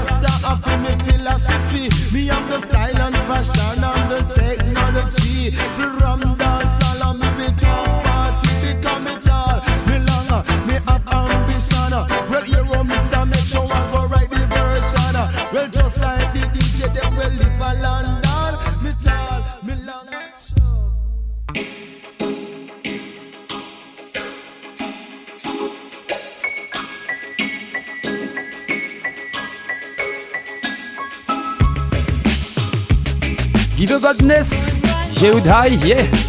Speaker 12: Me have the style and fashion and the technology.
Speaker 1: Géoudai, yeah.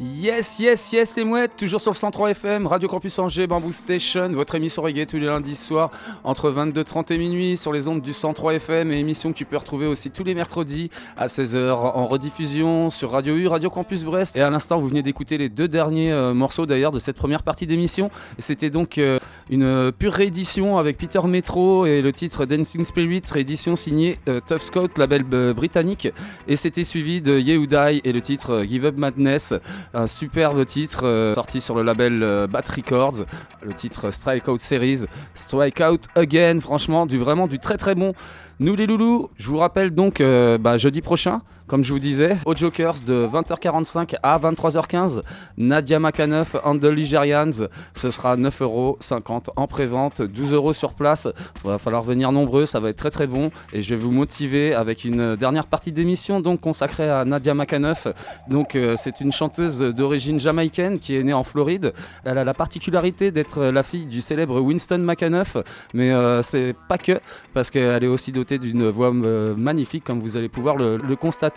Speaker 1: Yes, yes, yes, les mouettes, toujours sur le 103 FM, Radio Campus Angers, Bamboo Station, votre émission reggae tous les lundis soirs entre 22h30 et minuit sur les ondes du 103 FM et émission que tu peux retrouver aussi tous les mercredis à 16h en rediffusion sur Radio U, Radio Campus Brest. Et à l'instant, vous venez d'écouter les deux derniers euh, morceaux d'ailleurs de cette première partie d'émission. C'était donc euh, une pure réédition avec Peter Metro et le titre Dancing Spirit, réédition signée euh, Tough Scout, label euh, britannique. Et c'était suivi de Yehudai et le titre euh, Give Up Madness, un superbe titre sorti sur le label Bat Records, le titre Strikeout Series, Strikeout Again, franchement, du vraiment du très très bon. Nous les loulous, je vous rappelle donc bah, jeudi prochain, comme je vous disais, aux Jokers de 20h45 à 23h15, Nadia Makaneuf and the Ligerians, ce sera 9,50€ en pré-vente, 12€ sur place. Il va falloir venir nombreux, ça va être très très bon et je vais vous motiver avec une dernière partie d'émission donc consacrée à Nadia Makaneuf. Donc euh, c'est une chanteuse d'origine jamaïcaine qui est née en Floride. Elle a la particularité d'être la fille du célèbre Winston Makaneuf, mais euh, c'est pas que parce qu'elle est aussi dotée d'une voix euh, magnifique comme vous allez pouvoir le constater.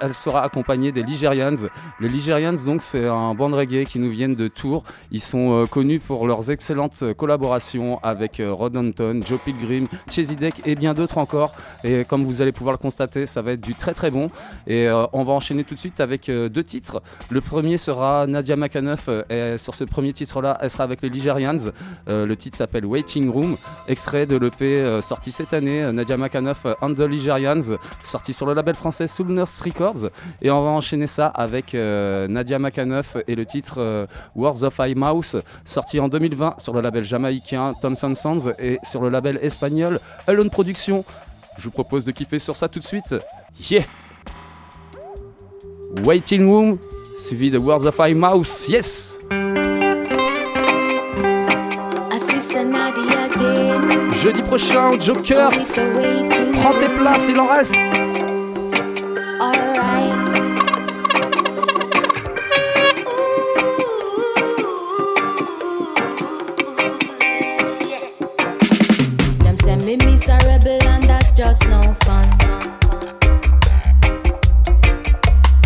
Speaker 1: Elle sera accompagnée des Ligerians. Les Ligerians donc c'est un band reggae qui nous viennent de Tours. Ils sont euh, connus pour leurs excellentes euh, collaborations avec euh, Rod Anton, Joe Pilgrim, Chesidek et bien d'autres encore. Et comme vous allez pouvoir le constater, ça va être du très très bon. Et on va enchaîner tout de suite avec deux titres. Le premier sera Nadia Makaneuf. et sur ce premier titre-là, elle sera avec les Ligerians. Le titre s'appelle Waiting Room, extrait de l'EP sorti cette année, Nadia Makaneuf and the Ligerians, sorti sur le label français Soul Records. Et on va enchaîner ça avec euh, Nadia Makaneuf et le titre euh, Words of High Mouse, sorti en 2020 sur le label jamaïcain Thompson Sounds et sur le label espagnol Alone Productions. Je vous propose de kiffer sur ça tout de suite. Yeah! Waiting Room, suivi de Words of High Mouse. Yes! Jeudi prochain, Jokers. Prends tes places, il en reste.
Speaker 5: That's no fun.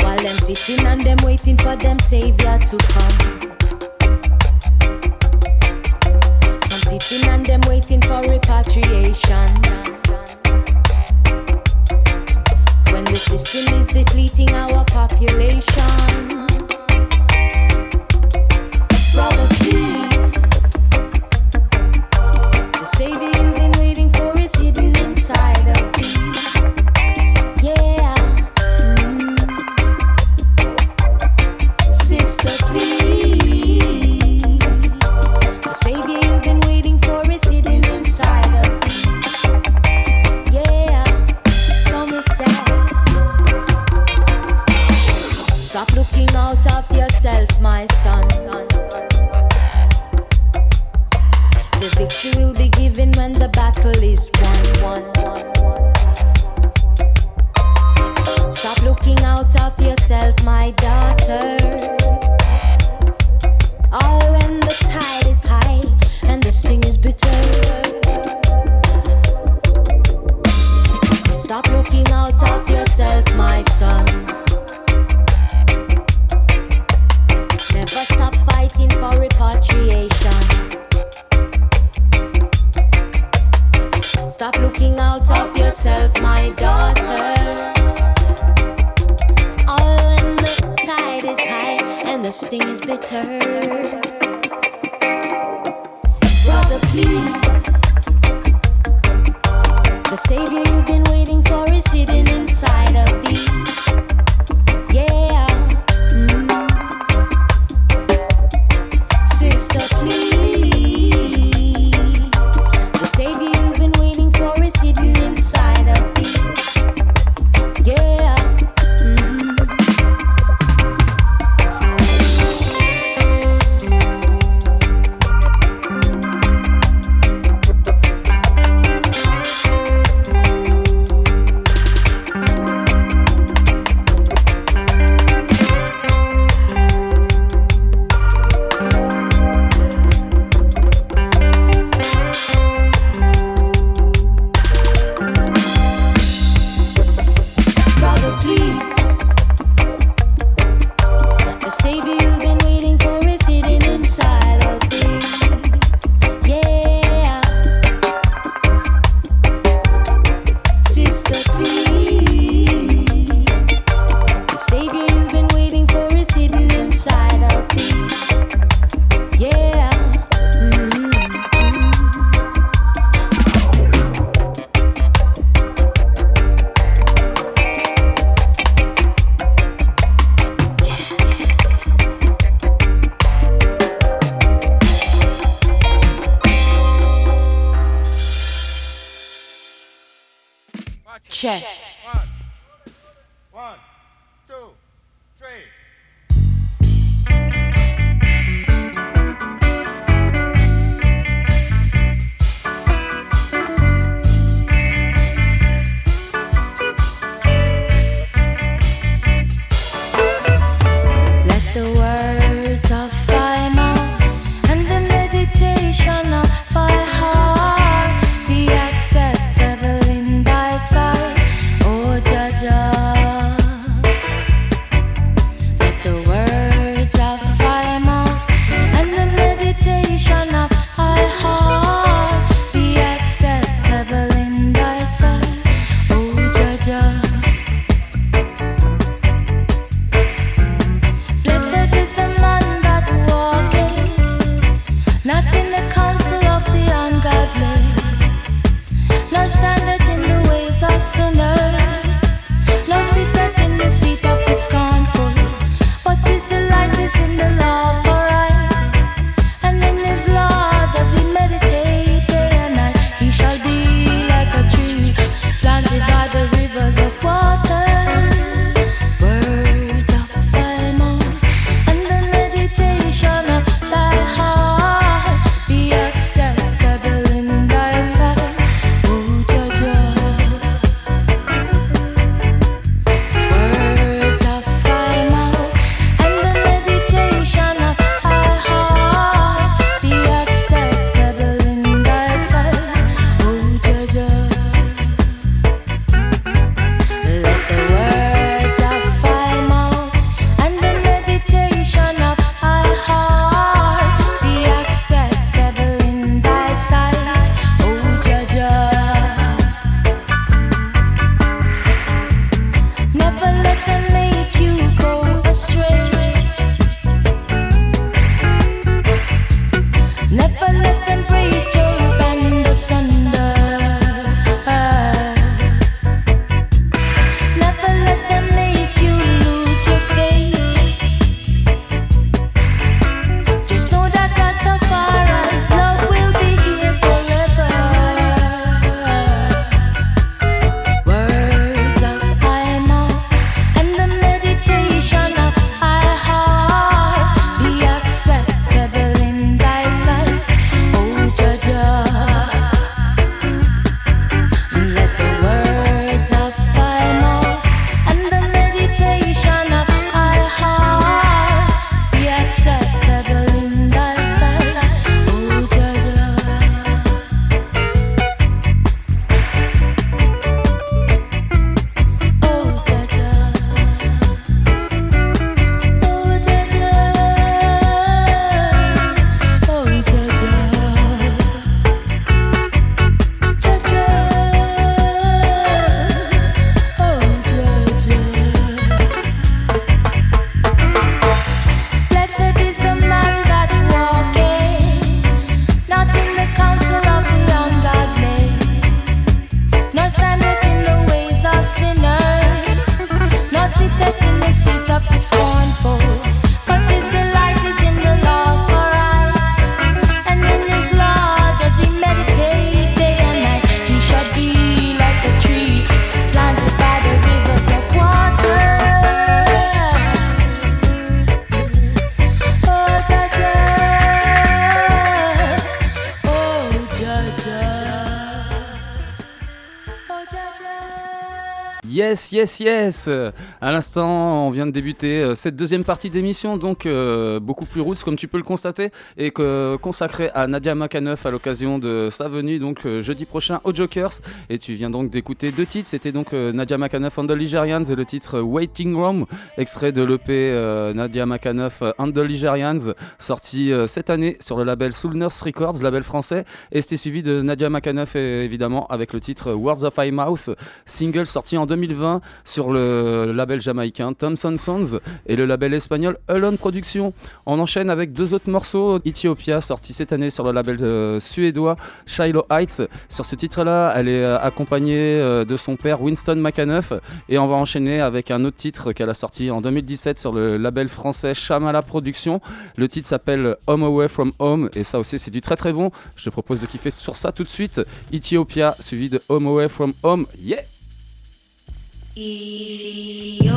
Speaker 5: While them sitting and them waiting for them savior to come. Some sitting and them waiting for repatriation. When the system is depleting our population. Brother,
Speaker 1: Yes, yes, yes. À l'instant, on vient de débuter euh, cette deuxième partie d'émission, donc euh, beaucoup plus roots, comme tu peux le constater, et que, consacrée à Nadia Makaneuf à l'occasion de sa venue, donc euh, jeudi prochain aux Jokers. Et tu viens donc d'écouter deux titres, c'était donc Nadia Makaneuf and the Ligerians et le titre Waiting Room, extrait de l'EP Nadia Makaneuf and the Ligerians, sorti cette année sur le label Soul Nurse Records, label français, et c'était suivi de Nadia Makaneuf évidemment avec le titre Words of High Mouse, single sorti en 2020 sur le label jamaïcain Thompson Sons et le label espagnol Alone Productions. On enchaîne avec deux autres morceaux, Ethiopia sorti cette année sur le label euh, suédois Shiloh Heights. Sur ce titre-là, elle est euh, accompagnée euh, de son père Winston McAnuff et on va enchaîner avec un autre titre qu'elle a sorti en 2017 sur le label français Shamala Productions. Le titre s'appelle Home Away from Home et ça aussi c'est du très très bon. Je te propose de kiffer sur ça tout de suite. Ethiopia suivi de Home Away from Home. Yeah!
Speaker 5: Ethiopia,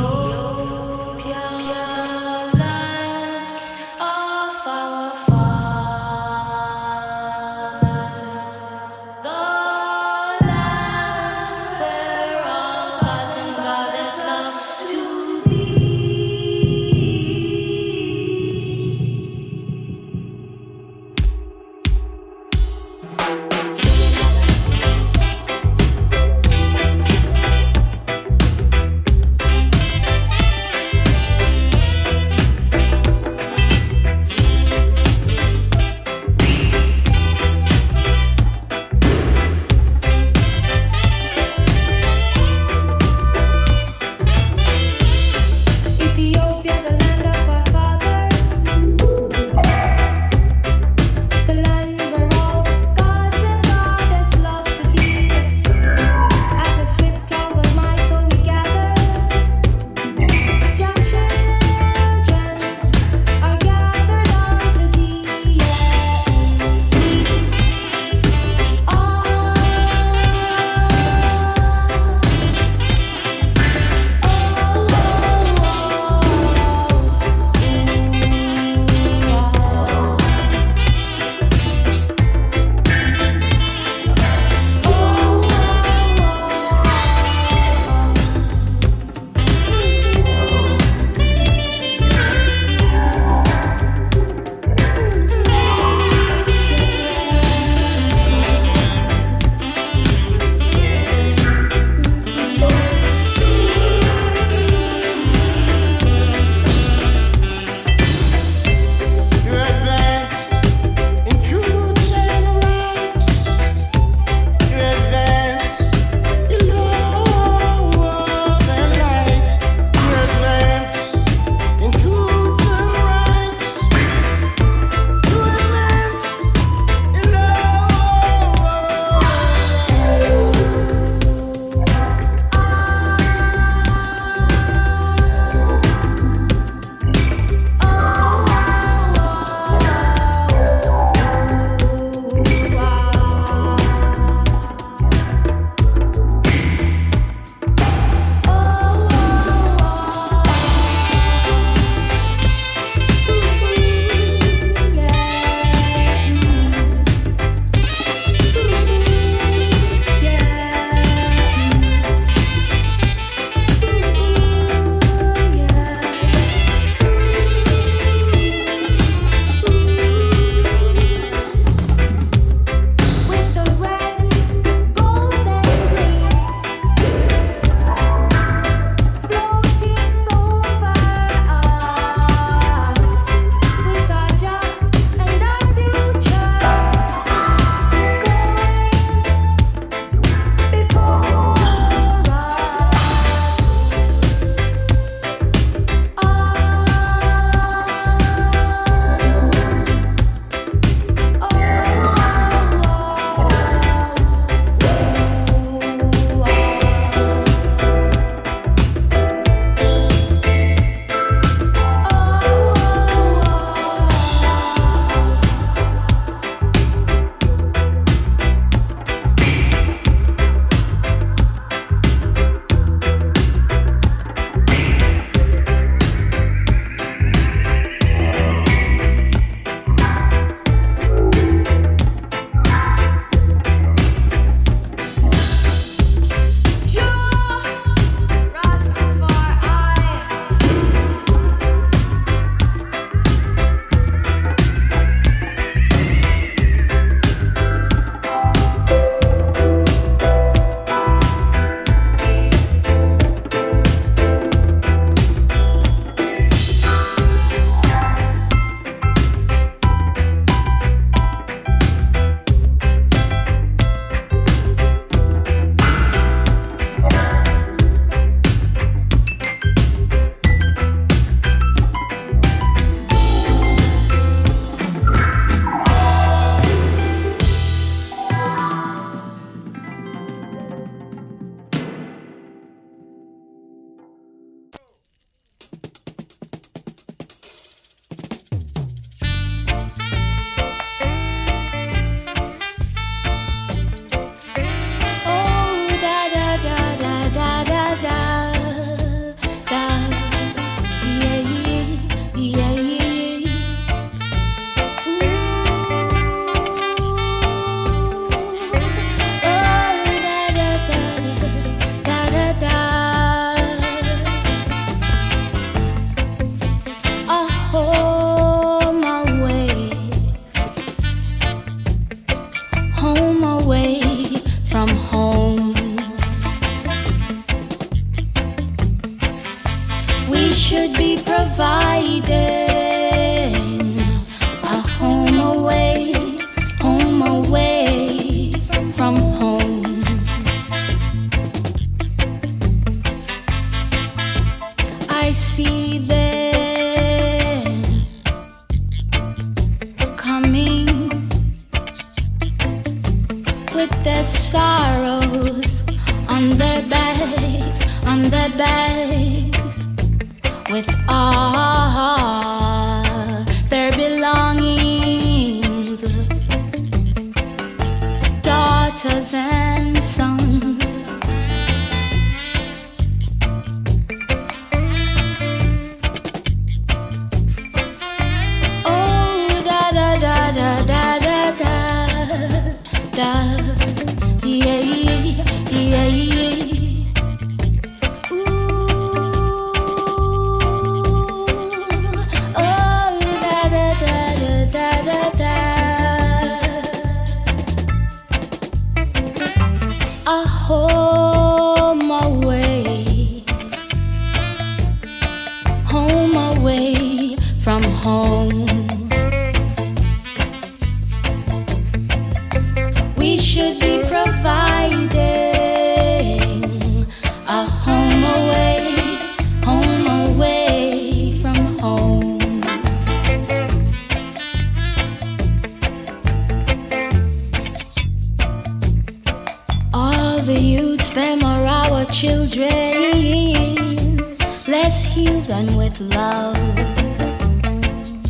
Speaker 5: love.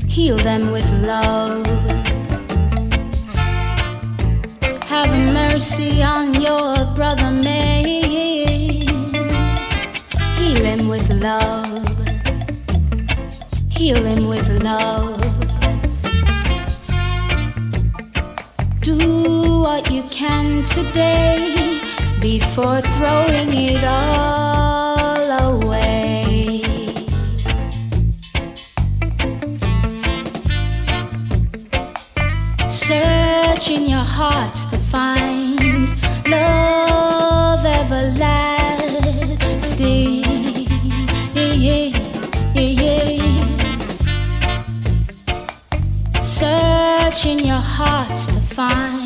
Speaker 5: Heal them with love. Have mercy on your brother, man. Heal him with love. Heal him with love. Do what you can today before throwing it all hearts to find. Love everlasting. Search in your hearts to find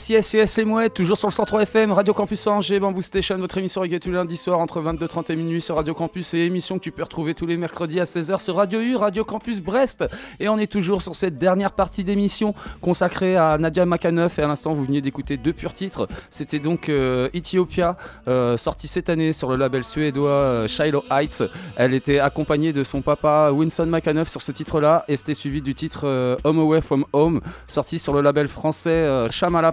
Speaker 1: Yes, yes, yes, les mouettes, toujours sur le 103 FM, Radio Campus Angers, Bamboo Station, votre émission reggae tous les lundis soirs entre 22h30 et minuit sur Radio Campus et émission que tu peux retrouver tous les mercredis à 16h sur Radio U, Radio Campus Brest. Et on est toujours sur cette dernière partie d'émission consacrée à Nadia Makaneuf et à l'instant vous veniez d'écouter deux purs titres. C'était donc euh, Ethiopia, euh, sorti cette année sur le label suédois euh, Shiloh Heights. Elle était accompagnée de son papa Winston Makaneuf sur ce titre-là et c'était suivi du titre euh, Home Away from Home, sorti sur le label français euh, Shamala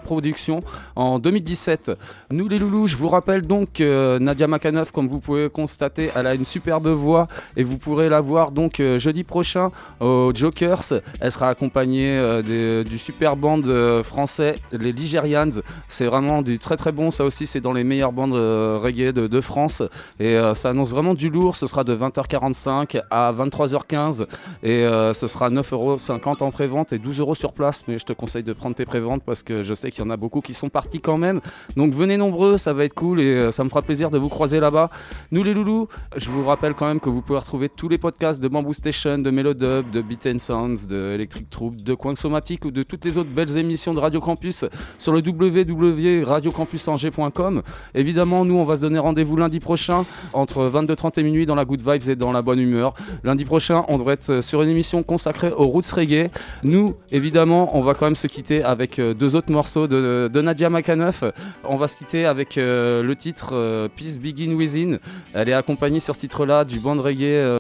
Speaker 1: En 2017. Nous les loulous, je vous rappelle donc que Nadia Makaneuf, comme vous pouvez constater, elle a une superbe voix et vous pourrez la voir donc euh, jeudi prochain au Jokers. Elle sera accompagnée euh, du super band euh, français, les Ligerians. C'est vraiment du très très bon. Ça aussi, c'est dans les meilleures bandes euh, reggae de, France. Et euh, ça annonce vraiment du lourd. Ce sera de 20h45 à 23h15. Et euh, ce sera 9,50€ en pré-vente et 12€ sur place. Mais je te conseille de prendre tes pré-ventes parce que je sais qu'il y en a beaucoup qui sont partis quand même. Donc venez nombreux, ça va être cool et euh, ça me fera plaisir de vous croiser là-bas. Nous les loulous, je vous rappelle quand même que vous pouvez retrouver tous les podcasts de Bamboo Station, de Melodub, de Beat and Sounds, de Electric Troop, de Coin Somatique ou de toutes les autres belles émissions de Radio Campus sur le www.radiocampusangers.com. Évidemment, nous on va se donner rendez-vous lundi prochain entre 22h30 et minuit dans la good vibes et dans la bonne humeur. Lundi prochain, on devrait être sur une émission consacrée aux roots reggae. Nous, évidemment, on va quand même se quitter avec euh, deux autres morceaux de, de Nadia Makaneuf. On va se quitter avec euh, le titre euh, Peace Begin Within. Elle est accompagnée sur ce titre-là du band reggae euh,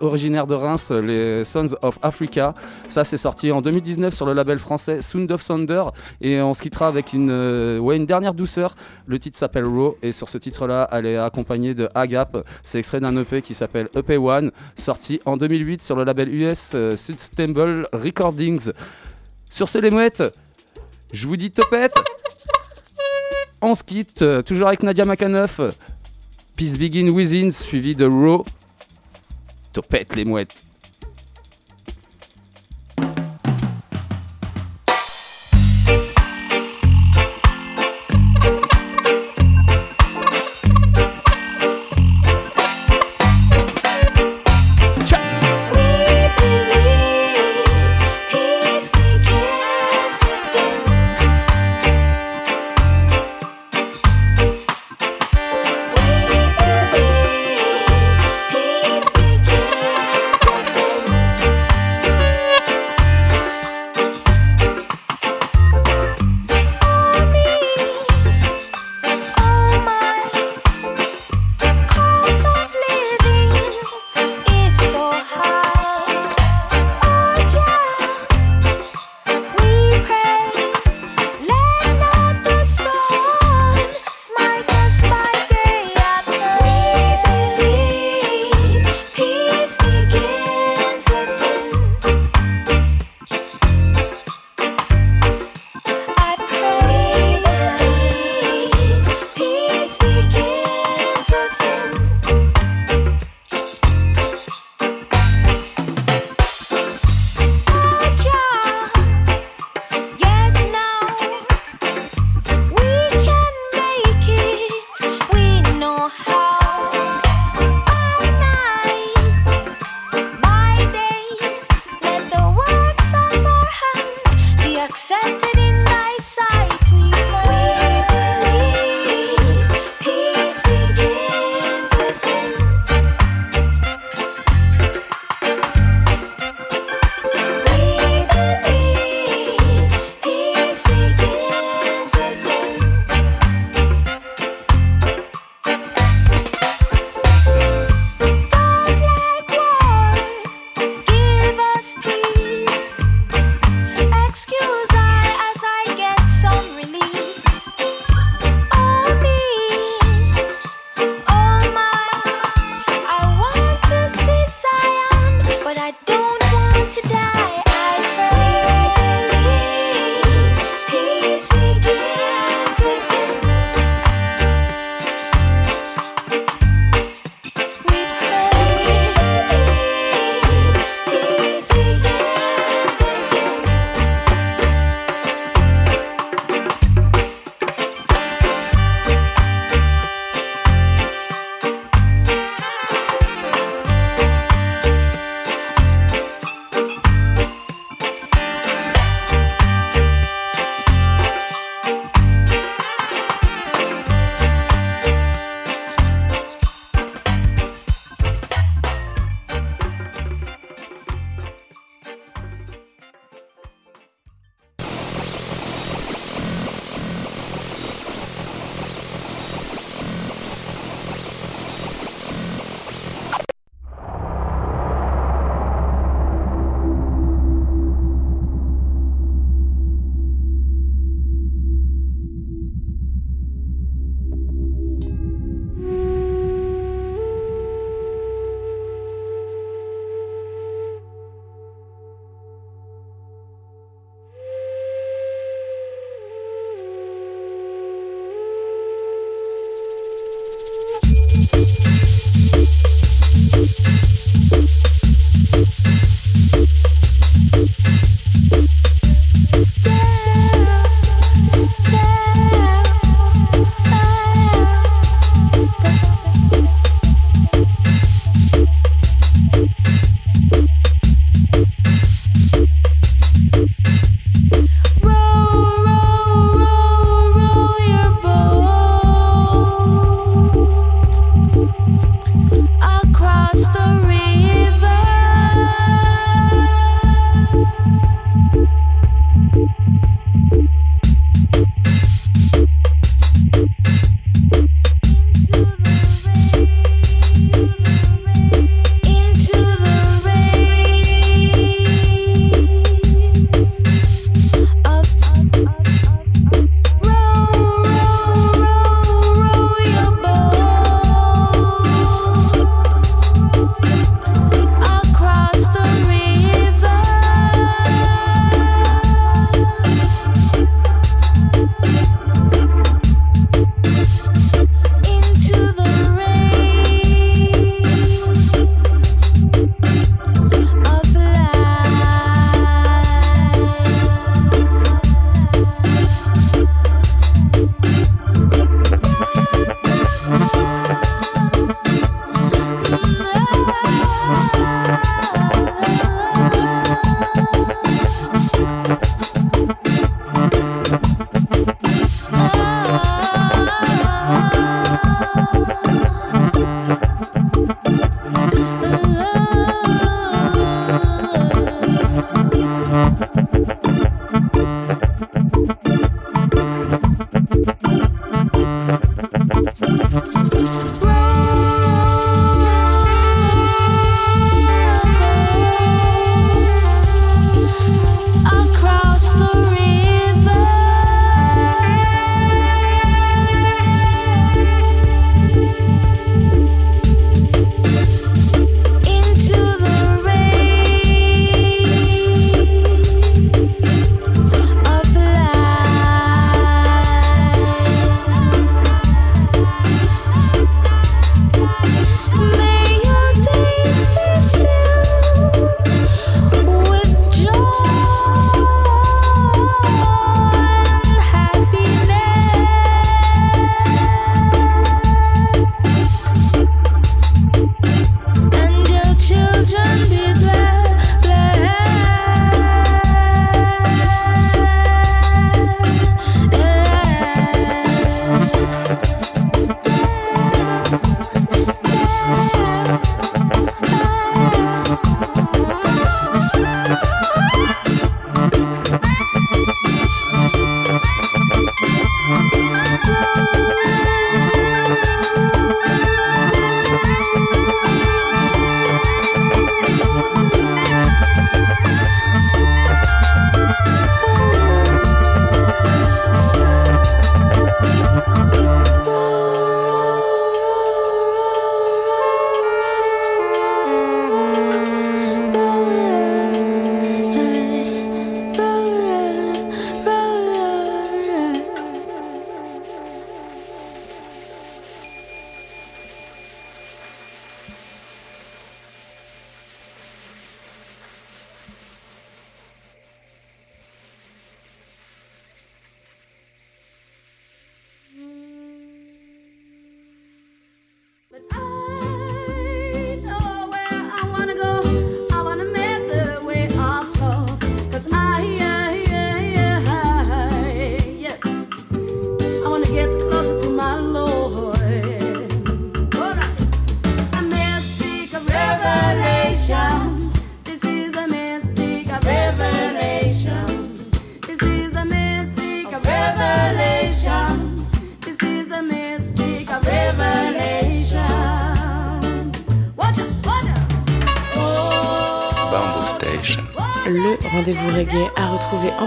Speaker 1: originaire de Reims, les Sons of Africa. Ça, c'est sorti en 2019 sur le label français Sound of Thunder. Et on se quittera avec une, ouais, une dernière douceur. Le titre s'appelle Raw. Et sur ce titre-là, elle est accompagnée de Agap. C'est extrait d'un EP qui s'appelle EP One, sorti en 2008 sur le label US Sustainable Recordings. Sur ce, les mouettes, je vous dis topette. On se quitte, euh, toujours avec Nadia Makaneuf. Peace Begin Within, suivi de Raw. Topette, les mouettes.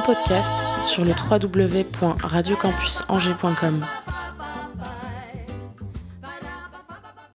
Speaker 13: Podcast sur le www.radiocampusangers.com.